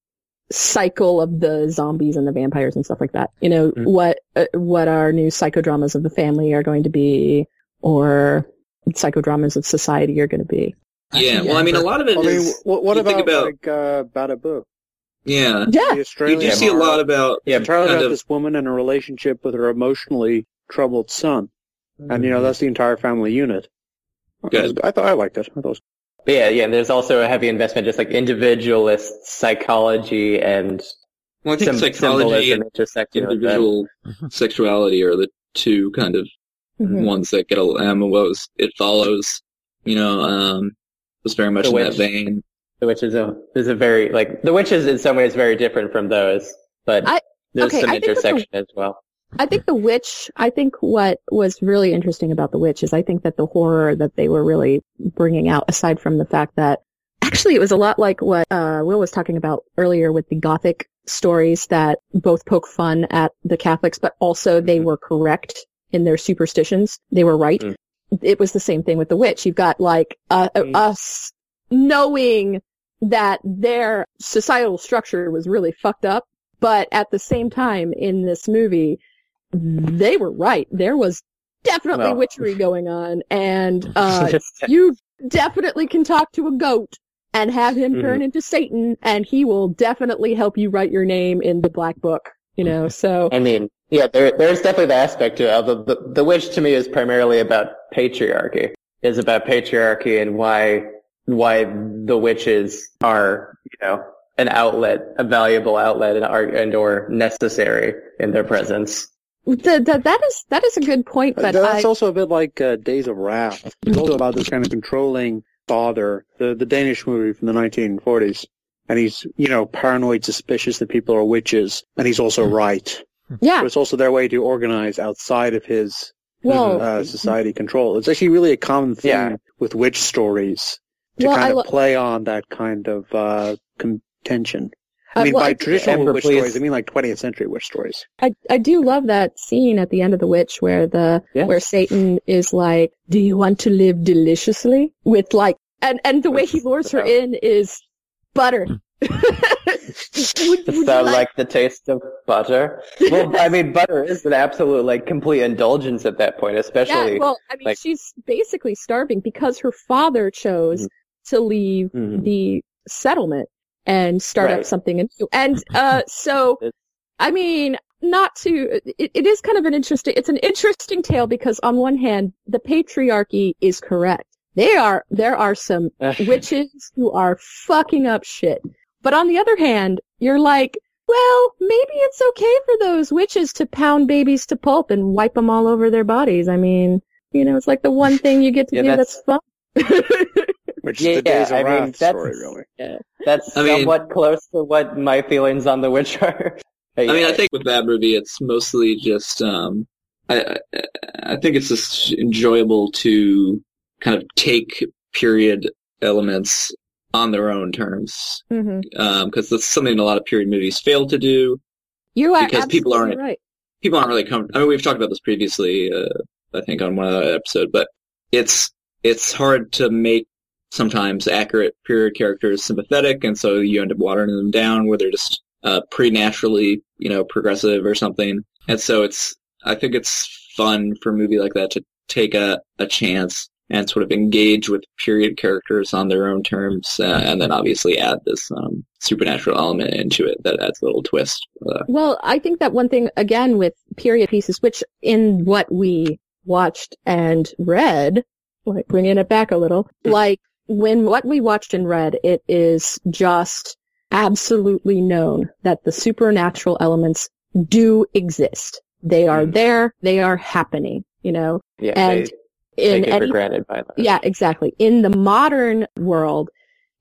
cycle of the zombies and the vampires and stuff like that. You know, Mhm. what uh, what our new psychodramas of the family are going to be, or psychodramas of society are going to be. Yeah, well, I mean, a lot of it I is. mean, what, what you about, about- like uh, Babadook? yeah, Yeah, you Australian do see a lot about Yeah, entirely kind about of- this woman and a relationship with her emotionally troubled son, and you know that's the entire family unit. Good. I thought I liked it. I thought it was But yeah, yeah. There's also a heavy investment, just like individualist psychology and Well, I think some psychology and intersecting individual sexuality are the two kind of Mhm. ones that get a um, what was it follows. You know, um, was very much The in that vein. The Witch is a is a very like the Witch is in some ways very different from those, but I- there's okay, some I think that the- intersection as well. I think the witch, I think what was really interesting about the witch is I think that the horror that they were really bringing out, aside from the fact that actually it was a lot like what uh, Will was talking about earlier with the gothic stories that both poke fun at the Catholics, but also they were correct in their superstitions. They were right. Mm. It was the same thing with the witch. You've got like uh, Mm. us knowing that their societal structure was really fucked up, but at the same time in this movie, they were right. There was definitely Well. witchery going on, and uh, you definitely can talk to a goat and have him Mm-hmm. turn into Satan, and he will definitely help you write your name in the black book. You know, so I mean, yeah, there there's definitely the aspect to it. Although the the Witch to me is primarily about patriarchy. Is about patriarchy and why why the witches are you know an outlet, a valuable outlet, and are and or necessary in their presence. The, the, that is that is a good point. But that's I, also a bit like uh, Days of Wrath. It's also about this kind of controlling father, the the Danish movie from the 1940s, and he's you know paranoid, suspicious that people are witches, and he's also right. yeah, But it's also their way to organize outside of his well, uh, society control. It's actually really a common thing Yeah. with witch stories to Well, kind I of lo- play on that kind of uh, contention. I uh, mean, well, by I- traditional Amber, witch please. stories, I mean like 20th century witch stories. I I do love that scene at the end of The Witch where the Yeah. where Satan is like, "Do you want to live deliciously?" With like, and and the way he lures her in is butter. would, would you like- like the taste of butter. Well, I mean, butter is an absolute like complete indulgence at that point, especially. yeah, well, I mean, like- she's basically starving because her father chose Mhm. to leave Mhm. the settlement and start up Right. something new. And uh, so, I mean, not to, it, it is kind of an interesting, it's an interesting tale because on one hand, the patriarchy is correct. They are, there are some witches who are fucking up shit. But on the other hand, you're like, well, maybe it's okay for those witches to pound babies to pulp and wipe them all over their bodies. I mean, you know, it's like the one thing you get to Yeah, do that's- that's fun. Which Yeah, is the Days of I mean, Wrath that's- story, really. Yeah, That's I mean- somewhat close to what my feelings on The Witch are. But I mean. I think with that movie, it's mostly just. Um, I I- I think it's just enjoyable to kind of take period elements on their own terms because that's something a lot of period movies fail to do. You are right. Because people aren't- right. People aren't really com- I mean, we've talked about this previously. Uh, I think on one other episode, but it's it's hard to make sometimes accurate period characters sympathetic, and so you end up watering them down where they're just uh, preternaturally, you know, progressive or something. And so it's, I think it's fun for a movie like that to take a, a chance and sort of engage with period characters on their own terms, uh, and then obviously add this um, supernatural element into it that adds a little twist. Uh, Well, I think that one thing again with period pieces, which in what we watched and read, like bringing it back a little, like when what we watched and read, it is just absolutely known that the supernatural elements do exist. They are Mhm. there. They are happening, you know, yeah, and they in take it for any granted by them. yeah, exactly. In the modern world,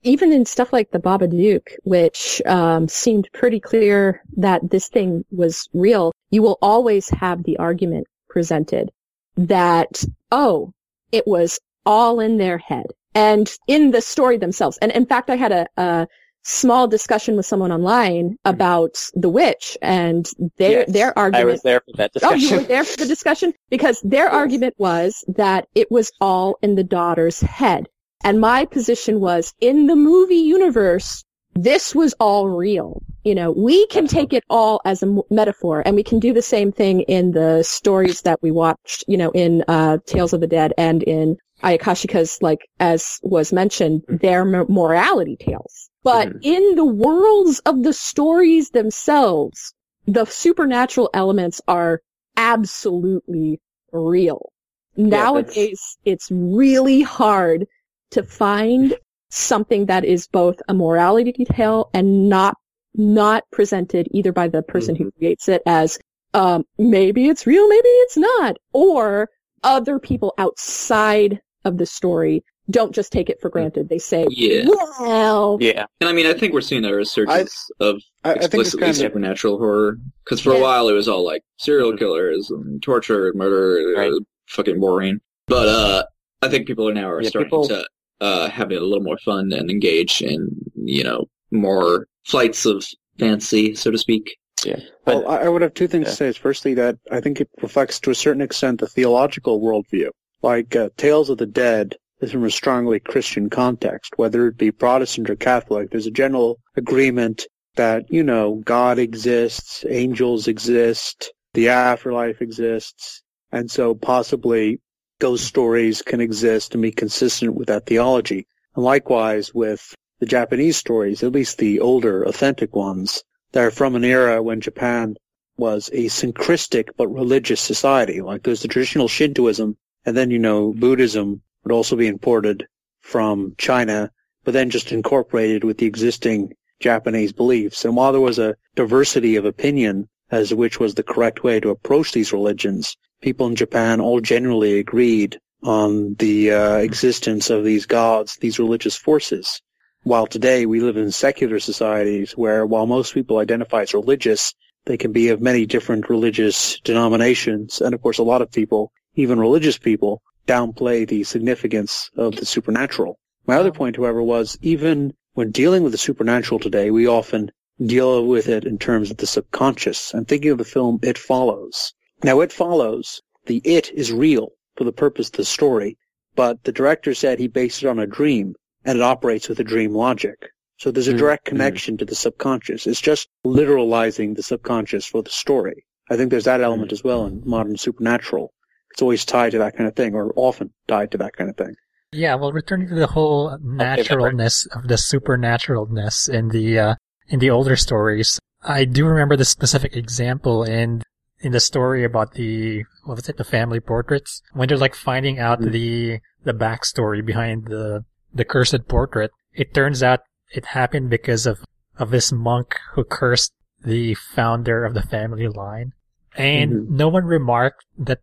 even in stuff like the Babadook, which um, seemed pretty clear that this thing was real, you will always have the argument presented that, oh, it was all in their head. And in the story themselves. And in fact, I had a, a small discussion with someone online hmm. about the witch and their Yes, their argument. I was there for that discussion. Oh, you were there for the discussion? Because their argument was that it was all in the daughter's head. And my position was, in the movie universe, this was all real. You know, we can take it all as a m- metaphor, and we can do the same thing in the stories that we watched, you know, in uh, Tales of the Dead and in Ayakashika's, like, as was mentioned, their m- morality tales. But Mhm. in the worlds of the stories themselves, the supernatural elements are absolutely real. Nowadays, it's really hard to find something that is both a morality tale and not not presented either by the person who creates it as um, maybe it's real, maybe it's not, or other people outside of the story don't just take it for granted. They say, Yeah. "Well, yeah. And I mean, I think we're seeing a resurgence of I, I think it's explicitly of supernatural horror. Because for a while it was all like serial killers and torture and murder, Right. uh, fucking boring. But uh, I think people are now are Yeah, starting people- to uh, have a little more fun and engage in you know more flights of fancy, so to speak. Yeah. But well, I I would have two things Yeah. to say. Is firstly that I think it reflects to a certain extent the theological worldview. Like uh, Tales of the Dead is from a strongly Christian context, whether it be Protestant or Catholic. There's a general agreement that you know God exists, angels exist, the afterlife exists, and so possibly ghost stories can exist and be consistent with that theology. And likewise with the Japanese stories, at least the older, authentic ones, they're from an era when Japan was a syncretic but religious society. Like there's the traditional Shintoism, and then, you know, Buddhism would also be imported from China, but then just incorporated with the existing Japanese beliefs. And while there was a diversity of opinion as to which was the correct way to approach these religions, people in Japan all generally agreed on the uh, existence of these gods, these religious forces. While today we live in secular societies where while most people identify as religious, they can be of many different religious denominations. And of course, a lot of people, even religious people, downplay the significance of the supernatural. My other point, however, was even when dealing with the supernatural today, we often deal with it in terms of the subconscious. I'm thinking of the film It Follows. Now, It Follows, the it is real for the purpose of the story, but the director said he based it on a dream and it operates with a dream logic. So there's a Mhm. direct connection to the subconscious. It's just literalizing the subconscious for the story. I think there's that element as well in modern supernatural. It's always tied to that kind of thing, or often tied to that kind of thing. Yeah, well, returning to the whole naturalness of the supernaturalness in the uh, in the older stories, I do remember the specific example in in the story about the what was it, the family portraits when they're like finding out mm. the the backstory behind the the cursed portrait. It turns out it happened because of of this monk who cursed the founder of the family line, and mm-hmm. no one remarked that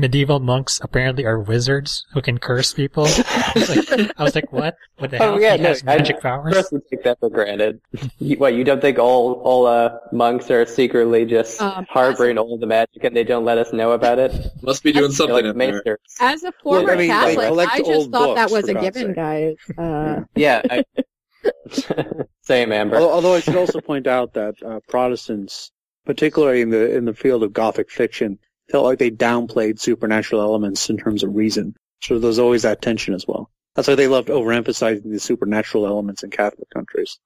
medieval monks apparently are wizards who can curse people. I was like, I was like what? What the Oh, hell? yeah, he no, has I- magic powers? First, we take that for granted. You, what you don't think all all uh, monks are secretly just Um, harboring all the magic and they don't let us know about it? Must be doing That's something They're in like there. maesters. As a former I mean, Catholic, collect I just old thought that was a given, sake. guys. Uh, Yeah. I, same, Amber. Although, although I should also point out that uh, Protestants, particularly in the in the field of Gothic fiction, felt like they downplayed supernatural elements in terms of reason. So there's always that tension as well. That's why they loved overemphasizing the supernatural elements in Catholic countries.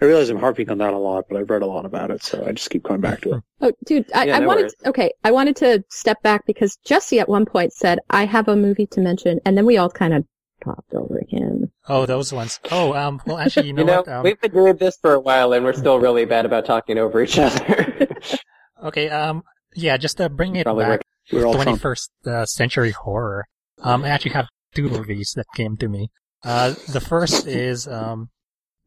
I realize I'm harping on that a lot, but I've read a lot about it, so I just keep coming back to it. oh, dude, I, Yeah, I no wanted. worries. okay, I wanted to step back because Jesse at one point said, "I have a movie to mention," and then we all kind of talked over him. Oh, those ones. Oh, um, well, actually, you know, you know, what? Um, we've been doing this for a while and we're still really bad about talking over each other. okay, um, yeah, just to bring it Probably back, We're all Trump. 21st uh, century horror. Um, I actually have two movies that came to me. Uh, the first is, um,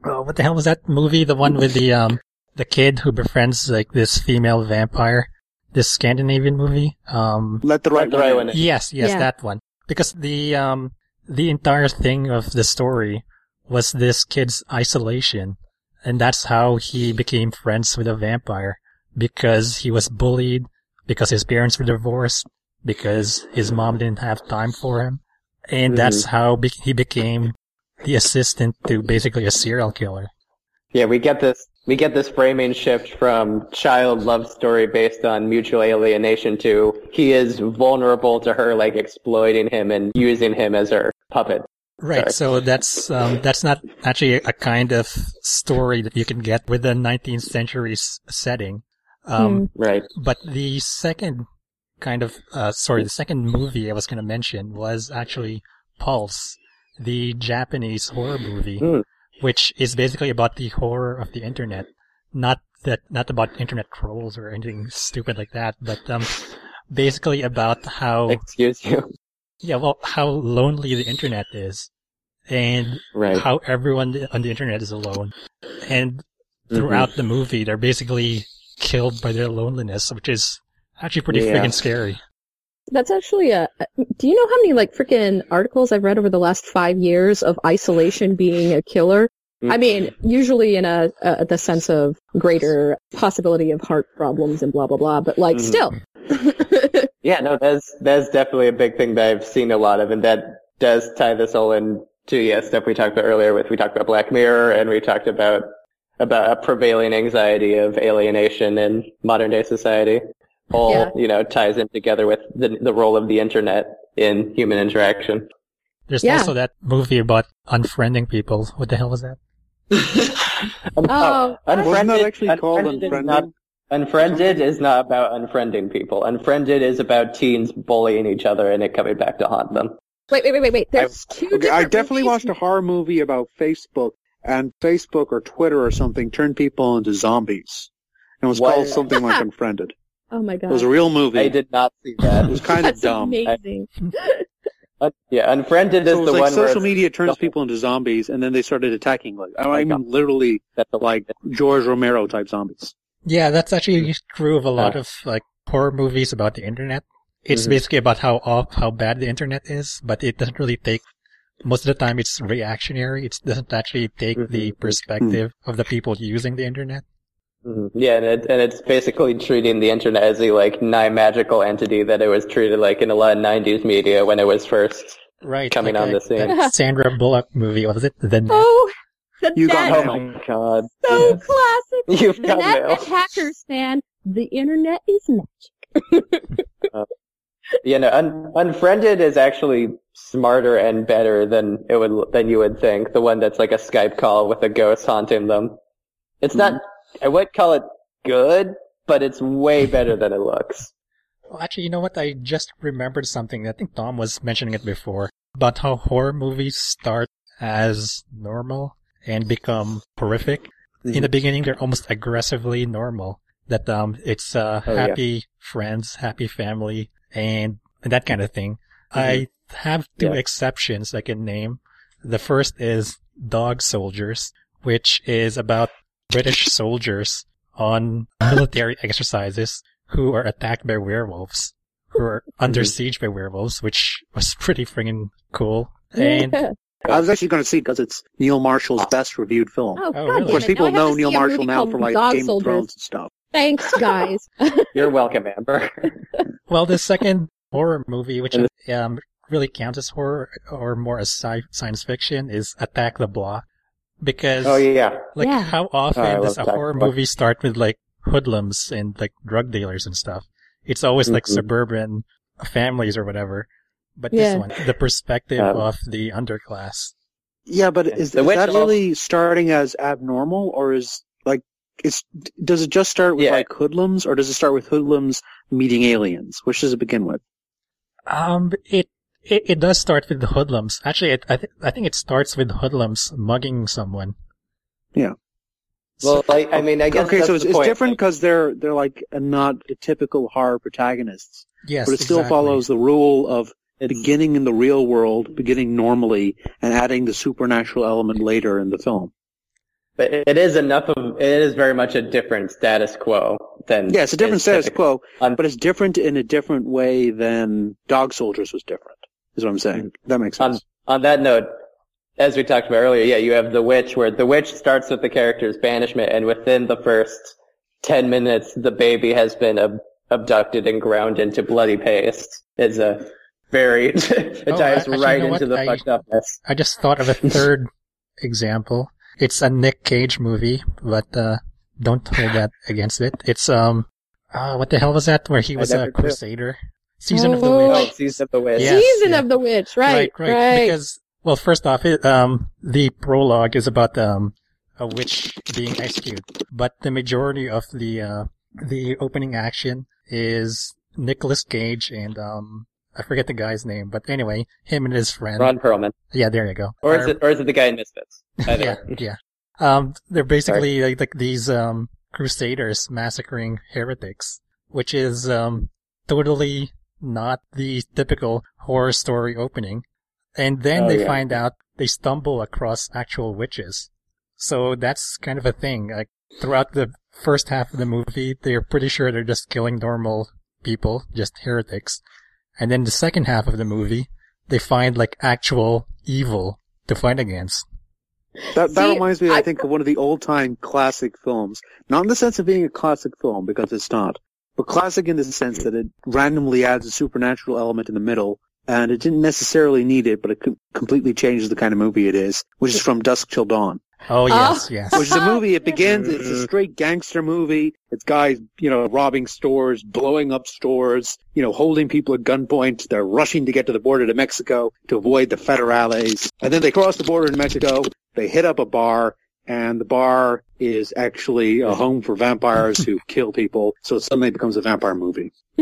oh, what the hell was that movie? The one with the, um, the kid who befriends, like, this female vampire? This Scandinavian movie? Um, Let the right Let the right one one in. in. yes, yes, Yeah. that one. Because the, um, the entire thing of the story was this kid's isolation. And that's how he became friends with a vampire. Because he was bullied, because his parents were divorced, because his mom didn't have time for him. And that's how be- he became the assistant to basically a serial killer. Yeah, we get this we get this framing shift from child love story based on mutual alienation to he is vulnerable to her like exploiting him and using him as her puppet. Right. Sorry. So that's um, that's not actually a kind of story that you can get with a 19th century s- setting. Um, Right. But the second kind of uh, sorry, the second movie I was going to mention was actually Pulse, the Japanese horror movie, Hmm. which is basically about the horror of the internet. Not that not about internet trolls or anything stupid like that, but um, basically about how Excuse you. yeah, well, how lonely the internet is, and Right. how everyone on the internet is alone. And throughout the movie, they're basically killed by their loneliness, which is actually pretty Yeah. freaking scary. That's actually a. Do you know how many like freaking articles I've read over the last five years of isolation being a killer? I mean, usually in a, a the sense of greater possibility of heart problems and blah blah blah, but like Mhm. still. Yeah, no, that's that's definitely a big thing that I've seen a lot of, and that does tie this all in to yeah stuff we talked about earlier. With we talked about Black Mirror, and we talked about about a prevailing anxiety of alienation in modern day society. All Yeah. you know ties in together with the the role of the internet in human interaction. There's Yeah. also that movie about unfriending people. What the hell was that? Oh, Wasn't that actually called Unfriended is not- Unfriended is not about unfriending people. Unfriended is about teens bullying each other and it coming back to haunt them. wait, wait, wait, wait, wait. There's two. Okay, I definitely movies. watched a horror movie about Facebook, and Facebook or Twitter or something turned people into zombies. And it was What? called something like Unfriended. Oh my god! It was a real movie. I did not see that. It was kind of That's dumb. amazing. Un- yeah, Unfriended is So it was the like one social it's- media turns the- people into zombies, and then they started attacking. Like I my mean, literally that's like George Romero type zombies. Yeah, that's actually true of a lot Uh. of like horror movies about the internet. It's Mhm. basically about how off, how bad the internet is, but it doesn't really take. Most of the time, it's reactionary. It doesn't actually take the Mhm. perspective of the people using the internet. Mhm. Yeah, and, it, and it's basically treating the internet as a like nigh magical entity that it was treated like in a lot of '90s media when it was first. Right, Coming like on a- the scene. that Sandra Bullock movie was it? The Net? Oh, the You net. got Oh my god! so Yes. classic. You've The got net mail. and hackers, man. The internet is magic. You know, un- Unfriended is actually smarter and better than it would than you would think. The one that's like a Skype call with a ghost haunting them. It's not. I would call it good, but it's way better than it looks. Well, actually, you know what? I just remembered something. I think Tom was mentioning it before about how horror movies start as normal and become horrific. Mm-hmm. In the beginning, they're almost aggressively normal. That um, it's uh, Oh, yeah. happy friends, happy family, and that kind of thing. I have two Mm-hmm. Yeah. exceptions I can name. The first is Dog Soldiers, which is about British soldiers on military exercises who are attacked by werewolves, who are under Mhm. siege by werewolves, which was pretty friggin' cool. And Yeah. I was actually going to see because it's Neil Marshall's best reviewed film. Oh, Oh, really? of course, people Now I have know Neil Marshall now for like Dog Game Soldiers. of Thrones and stuff. Thanks, guys. You're welcome, Amber. Well, the second horror movie, which And um, really counts as horror or more as sci- science fiction, is Attack the Block. Because, oh yeah, like, Yeah. how often Oh, does a Attack horror the Block. movie start with, like, hoodlums and, like, drug dealers and stuff? It's always, like, Mhm. suburban families or whatever. But Yeah. this one, the perspective Um, of the underclass. Yeah, but is, is that also- really starting as abnormal, or is like it's does it just start with Yeah. like hoodlums, or does it start with hoodlums meeting aliens? Which does it begin with? Um, it, it, it does start with the hoodlums. Actually, it, I, th- I think it starts with hoodlums mugging someone. Yeah. well, like, I mean, I guess okay, that's so it's, it's point. different Like, because they're they're like not the typical horror protagonists, Yes, but it still exactly. follows the rule of it's, beginning in the real world, beginning normally, and adding the supernatural element later in the film. but it is enough of. It is very much a different status quo than. Yeah, it's a different status typical. quo, but it's different in a different way than Dog Soldiers was different. Is what I'm saying. That makes sense. on that note, as we talked about earlier, yeah, you have the witch, where the witch starts with the character's banishment, and within the first ten minutes, the baby has been ab- abducted and ground into bloody paste. It's a very it Oh, dives actually, right into what? the I- fucked upness. I just thought of a third example. It's a Nick Cage movie, but uh, don't hold that against it. It's um, uh, what the hell was that? Where he was never a did. crusader. Season of the Oh, Witch. Oh, Season of the Witch. Yes, Season yeah. of the Witch, right? right, right. Because well, first off, it, um, the prologue is about um a witch being executed, but the majority of the uh the opening action is Nicolas Cage and um I forget the guy's name, but anyway, him and his friend. Ron Perlman. Yeah, there you go. Or is Are- it, or is it the guy in Misfits? Yeah, yeah. Um, they're basically like, like these um crusaders massacring heretics, which is um totally not the typical horror story opening. And then Oh, they yeah. find out they stumble across actual witches. So that's kind of a thing. Like throughout the first half of the movie, they're pretty sure they're just killing normal people, just heretics. And then the second half of the movie, they find like actual evil to fight against. That, that See, reminds me, I, I- think, of one of the old-time classic films. Not in the sense of being a classic film, because it's not. But classic in the sense that it randomly adds a supernatural element in the middle, and it didn't necessarily need it, but it com- completely changes the kind of movie it is, which is From Dusk Till Dawn. Oh yes, yes. Which is a movie, it begins, it's a straight gangster movie. It's guys, you know, robbing stores, blowing up stores, you know, holding people at gunpoint. They're rushing to get to the border to Mexico to avoid the federales. And then they cross the border in Mexico. They hit up a bar and the bar is actually a home for vampires who kill people. So it suddenly becomes a vampire movie.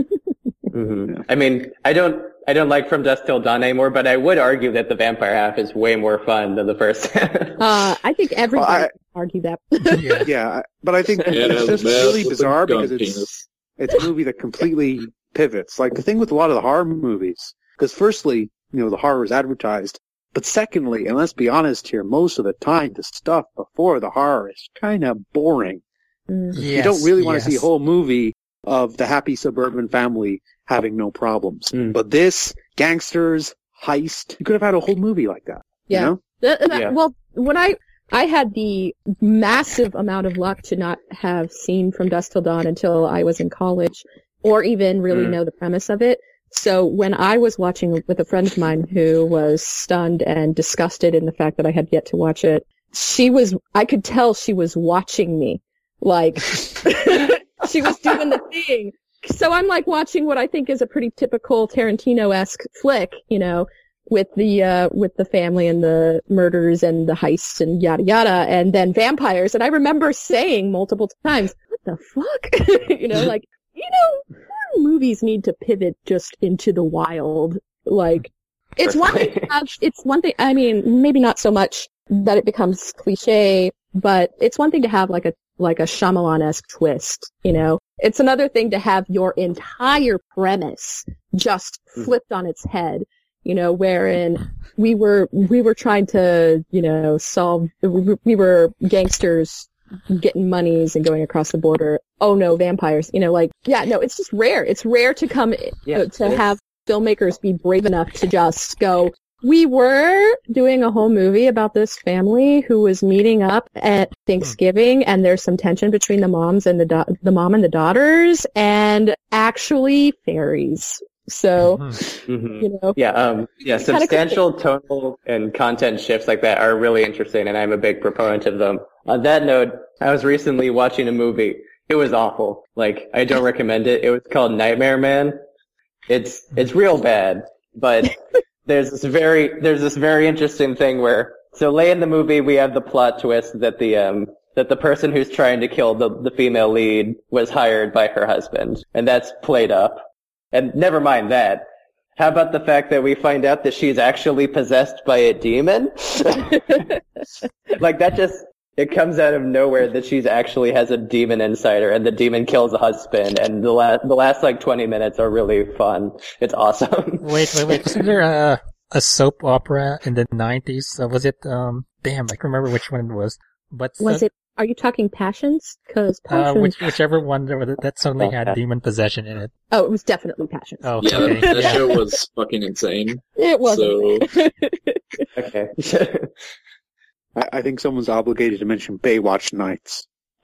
hmm Yeah. I mean, I don't, I don't like From Dusk Till Dawn anymore, but I would argue that the vampire half is way more fun than the first half. Uh, I think everybody Well, I- can argue that. yeah. Yeah, but I think Yeah, it's just really bizarre because it's, penis. it's a movie that completely pivots. Like the thing with a lot of the horror movies, because firstly, you know, the horror is advertised, but secondly, and let's be honest here, most of the time the stuff before the horror is kind of boring. Mm. you don't really want to yes. see a whole movie of the happy suburban family having no problems. Mm. But this, gangsters, heist, you could have had a whole movie like that. Yeah. You know? Th- th- Yeah. Well, when I I had the massive amount of luck to not have seen From Dusk Till Dawn until I was in college, or even really Mm. know the premise of it. So when I was watching with a friend of mine who was stunned and disgusted in the fact that I had yet to watch it, she was I could tell she was watching me, like she was doing the thing. So I'm like watching what I think is a pretty typical Tarantino-esque flick, you know, with the uh with the family and the murders and the heists and yada yada and then vampires and I remember saying multiple times, What the fuck? you know, like, you know, movies need to pivot just into the wild. Like it's one thing to have, it's one thing I mean, maybe not so much that it becomes cliche, but it's one thing to have like a like a Shyamalan-esque twist, you know? It's another thing to have your entire premise just Mhm. flipped on its head you know, wherein we were we were trying to, you know, solve we we were gangsters getting monies and going across the border. Oh no, vampires! You know, like yeah, no, it's just rare. It's rare to come Yeah, to have filmmakers be brave enough to just go. We were doing a whole movie about this family who was meeting up at Thanksgiving, and there's some tension between the moms and the da- the mom and the daughters, and actually fairies. So Mhm. Mhm. you know, Yeah, um, yeah, substantial tonal and content shifts like that are really interesting, and I'm a big proponent of them. On that note, I was recently watching a movie. It was awful. Like, I don't recommend it. It was called Nightmare Man. It's, it's real bad, but there's this very, there's this very interesting thing where, so late in the movie, we have the plot twist that the, um, that the person who's trying to kill the, the female lead was hired by her husband, and that's played up. And never mind that. How about the fact that we find out that she's actually possessed by a demon? like that just it comes out of nowhere that she's actually has a demon inside her and the demon kills the husband and the last the last like 20 minutes are really fun. It's awesome. Wait, wait, wait. Wasn't there a, a soap opera in the 90s? Uh, was it, um, damn, I can't remember which one it was. But was it? Are you talking passions? Because uh, which, whichever one that, that suddenly Oh, had demon possession in it? oh, it was definitely passions. Oh, Yeah, okay. that, that show was fucking insane. it wasn't. So okay. I, I think someone's obligated to mention Baywatch Nights.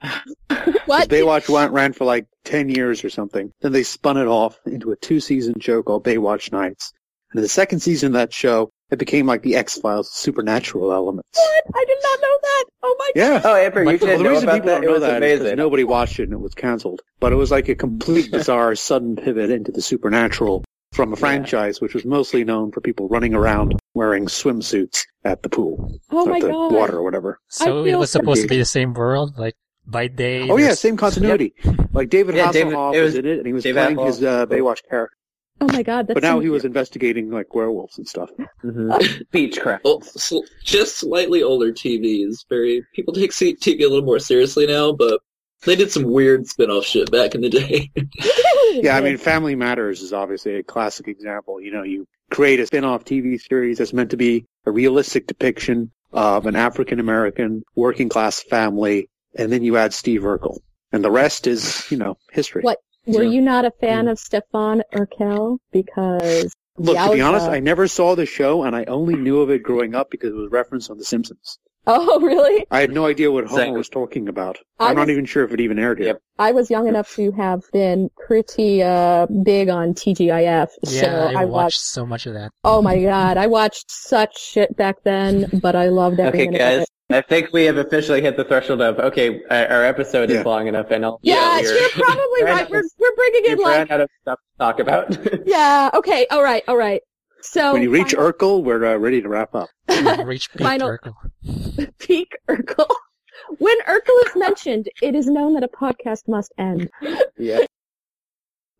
what? Baywatch went, ran for like 10 years or something. Then they spun it off into a two-season show called Baywatch Nights. And in the second season of that show, it became like the X-Files supernatural elements. What? I did not know that. Oh my Yeah. Oh, Amber, you Well, didn't Well, the know reason about people that? don't It know was that is because amazing. nobody watched it and it was canceled. But it was like a complete bizarre sudden pivot into the supernatural from a franchise which was mostly known for people running around wearing swimsuits at the pool, Oh at my the god. water or whatever. So it was supposed to be the same world, like by day. Oh yeah, same continuity. Like David Yeah, Hasselhoff it was, was in it, and he was Dave playing Hasselhoff. his uh, Baywatch character. Oh my god, that's But now he was investigating like werewolves and stuff. Mhm. Beechcraft. Well, sl- just slightly older TVs. Very people take TV a little more seriously now, but they did some weird spin-off shit back in the day. Yeah, I mean, Family Matters is obviously a classic example. You know, you create a spin-off TV series that's meant to be a realistic depiction of an African American working class family, and then you add Steve Urkel, and the rest is, you know, history. What? Were Yeah. you not a fan of Stefan Urkel? Because Look, to be honest, I never saw the show, and I only knew of it growing up because it was referenced on The Simpsons. oh really? I had no idea what Homer Exactly. was talking about. I I'm not even sure if it even aired here. Yep. I was young enough to have been pretty uh big on TGIF, Yeah, so I, I watched watched. so much of that. Oh my god, I watched such shit back then, but I loved every Okay, minute of guys. it. I think we have officially hit the threshold of okay. Our, our episode Yeah. is long enough, and I'll Yeah, we're, you're probably Right. right. We're we're bringing in we've like out of stuff to talk about. yeah. Okay, all right, all right. So When you reach final- Urkel, we're uh, ready to wrap up. Reach peak Final- Urkel. peak Urkel. When Urkel is mentioned, it is known that a podcast must end. yeah.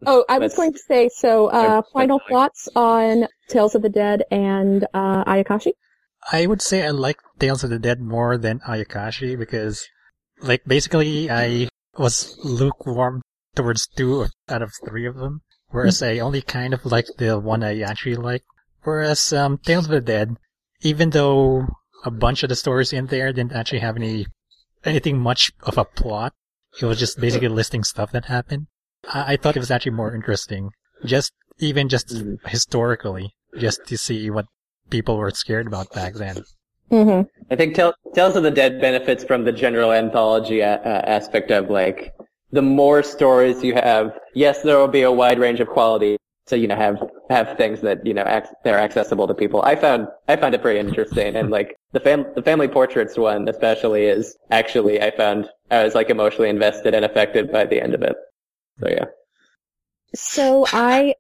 Oh, I was That's- going to say, so, uh, final thoughts on Tales of the Dead and, uh, Ayakashi? I would say I like Tales of the Dead more than Ayakashi because, like, basically I was lukewarm towards two out of three of them, whereas I only kind of liked the one I actually liked. Whereas um, Tales of the Dead, even though a bunch of the stories in there didn't actually have any anything much of a plot, it was just basically listing stuff that happened. I, I thought it was actually more interesting, just even just Mhm. historically, just to see what people were scared about back then. Mm-hmm. I think Tell- Tales of the Dead benefits from the general anthology a- uh, aspect of like the more stories you have. Yes, there will be a wide range of quality, so you know have have things that you know ac- they're accessible to people. I found I found it pretty interesting, and like the fam the family portraits one especially is actually I found I was like emotionally invested and affected by the end of it. So yeah. So I,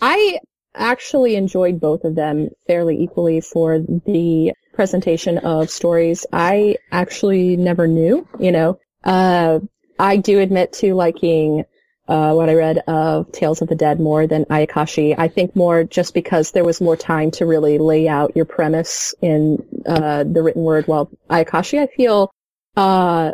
I actually enjoyed both of them fairly equally for the presentation of stories. I actually never knew, you know, uh, I do admit to liking uh, what I read of Tales of the Dead more than Ayakashi. I think more just because there was more time to really lay out your premise in uh, the written word. While Ayakashi, I feel, uh,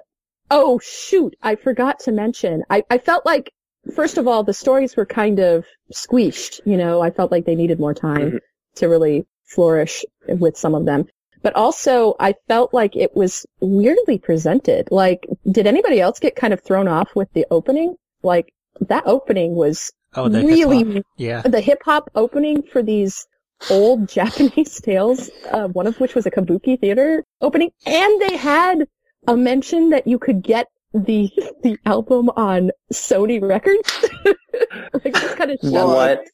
oh shoot, I forgot to mention. I, I felt like, first of all, the stories were kind of squeezed. You know, I felt like they needed more time Mhm. to really flourish with some of them. But also, I felt like it was weirdly presented. Like, did anybody else get kind of thrown off with the opening? Like, that opening was Oh, the really hip-hop. yeah. the hip hop opening for these old Japanese tales, uh, one of which was a kabuki theater opening, and they had a mention that you could get the the album on Sony Records. like kind of what?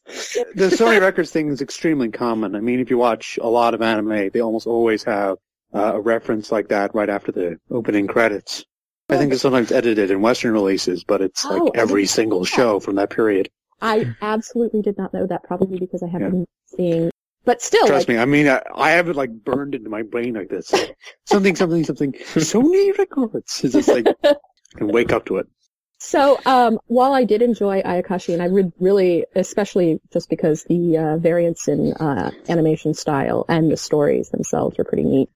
the Sony Records thing is extremely common. I mean, if you watch a lot of anime, they almost always have uh, a reference like that right after the opening credits. I think it's sometimes edited in Western releases, but it's Oh, like I every single show from that period. I absolutely did not know that, probably because I haven't been seeing. But still, Trust like, me, I mean, I, I have it like burned into my brain like this. Something, something, something. Sony Records. It's just like, and wake up to it. So, um, while I did enjoy Ayakashi, and I would really, especially just because the uh, variance in uh, animation style and the stories themselves are pretty neat,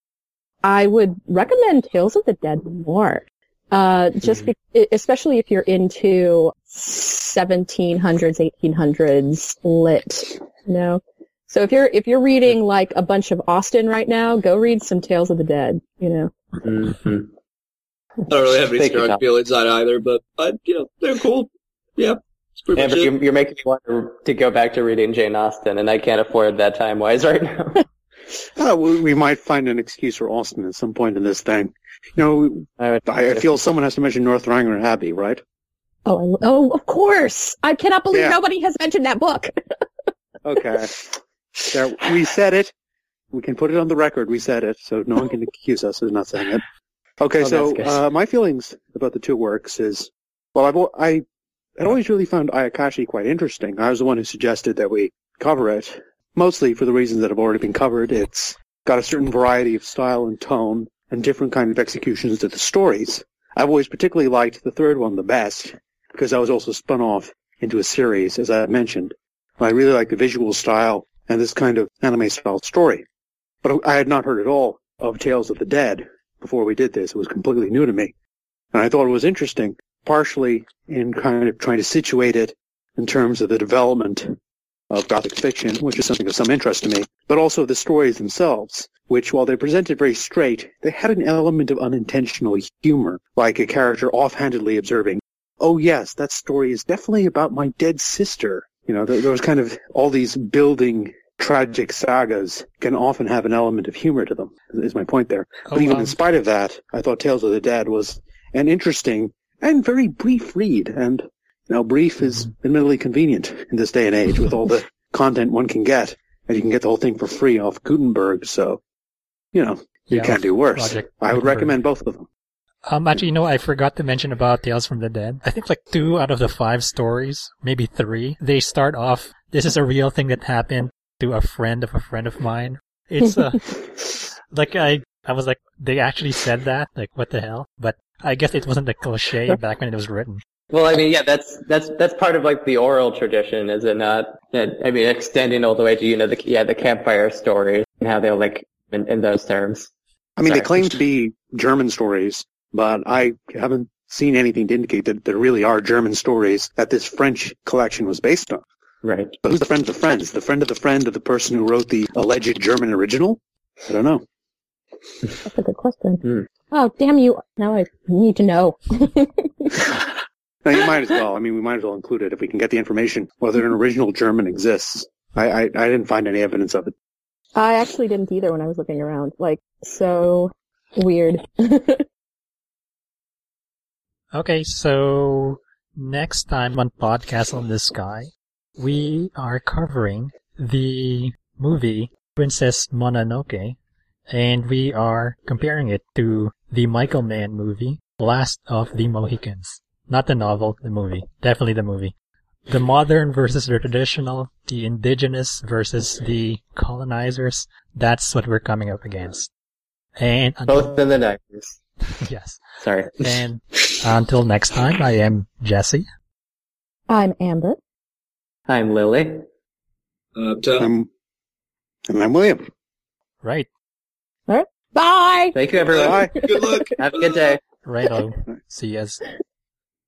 I would recommend Tales of the Dead more. Uh, just be- e- especially if you're into 1700s, 1800s lit, you know. So if you're if you're reading like a bunch of Austen right now, go read some Tales of the Dead, you know. Mhm. I don't really have any strong feelings on either, but I, you know, they're cool. Yeah, Yeah, but you're, you're making me want to, to go back to reading Jane Austen, and I can't afford that time wise right now. Uh, we, we might find an excuse for Austen at some point in this thing. You know, I, I, I feel someone has to mention Northanger Abbey, right? Oh, oh, of course! I cannot believe Yeah. nobody has mentioned that book. Okay. There, we said it. We can put it on the record. We said it, so no one can accuse us of not saying it. Okay, Oh, so uh, my feelings about the two works is, well, I've I had always really found Ayakashi quite interesting. I was the one who suggested that we cover it, mostly for the reasons that have already been covered. It's got a certain variety of style and tone and different kind of executions to the stories. I've always particularly liked the third one the best because that was also spun off into a series, as I mentioned. I really like the visual style and this kind of anime style story. But I had not heard at all of Tales of the Dead before we did this. It was completely new to me. And I thought it was interesting, partially in kind of trying to situate it in terms of the development of Gothic fiction, which is something of some interest to me, but also the stories themselves, which while they presented very straight, they had an element of unintentional humor, like a character offhandedly observing, oh yes, that story is definitely about my dead sister. You know, there, there was kind of all these building tragic sagas can often have an element of humor to them, is my point there. But Oh, even um, in spite of that, I thought Tales of the Dead was an interesting and very brief read. And, you know, brief is admittedly convenient in this day and age with all the content one can get. And you can get the whole thing for free off Gutenberg. So, you know, you Yeah, can't do worse. Project I would Gutenberg. recommend both of them. Um, actually, you know, I forgot to mention about Tales from the Dead. I think like two out of the five stories, maybe three, they start off, this is a real thing that happened to a friend of a friend of mine. It's, uh, like I, I was like, they actually said that? Like, what the hell? But I guess it wasn't a cliche back when it was written. Well, I mean, yeah, that's that's that's part of like the oral tradition, is it not? That, I mean, extending all the way to you know the yeah the campfire stories and how they're like in, in those terms. I mean, Sorry. they claim to be German stories, but I haven't seen anything to indicate that there really are German stories that this French collection was based on. Right. But who's the friend of the friends? The friend of the friend of the person who wrote the alleged German original? I don't know. That's a good question. Hmm. Oh, damn you. Now I need to know. No, you might as well. I mean, we might as well include it if we can get the information whether an original German exists. I, I, I didn't find any evidence of it. I actually didn't either when I was looking around. Like, so weird. Okay, so next time on Podcast on the Sky, we are covering the movie Princess Mononoke, and we are comparing it to the Michael Mann movie, Last of the Mohicans. Not the novel, the movie. Definitely the movie. The modern versus the traditional, the indigenous versus the colonizers, that's what we're coming up against. And Both in the nineties. yes. Sorry. And until next time, I am Jesse. I'm Amber. I'm Lily. Uh, to- Um, and I'm William. Right. Bye! Thank you, everyone. Bye. good luck. Have a good day. Right. I'll see you.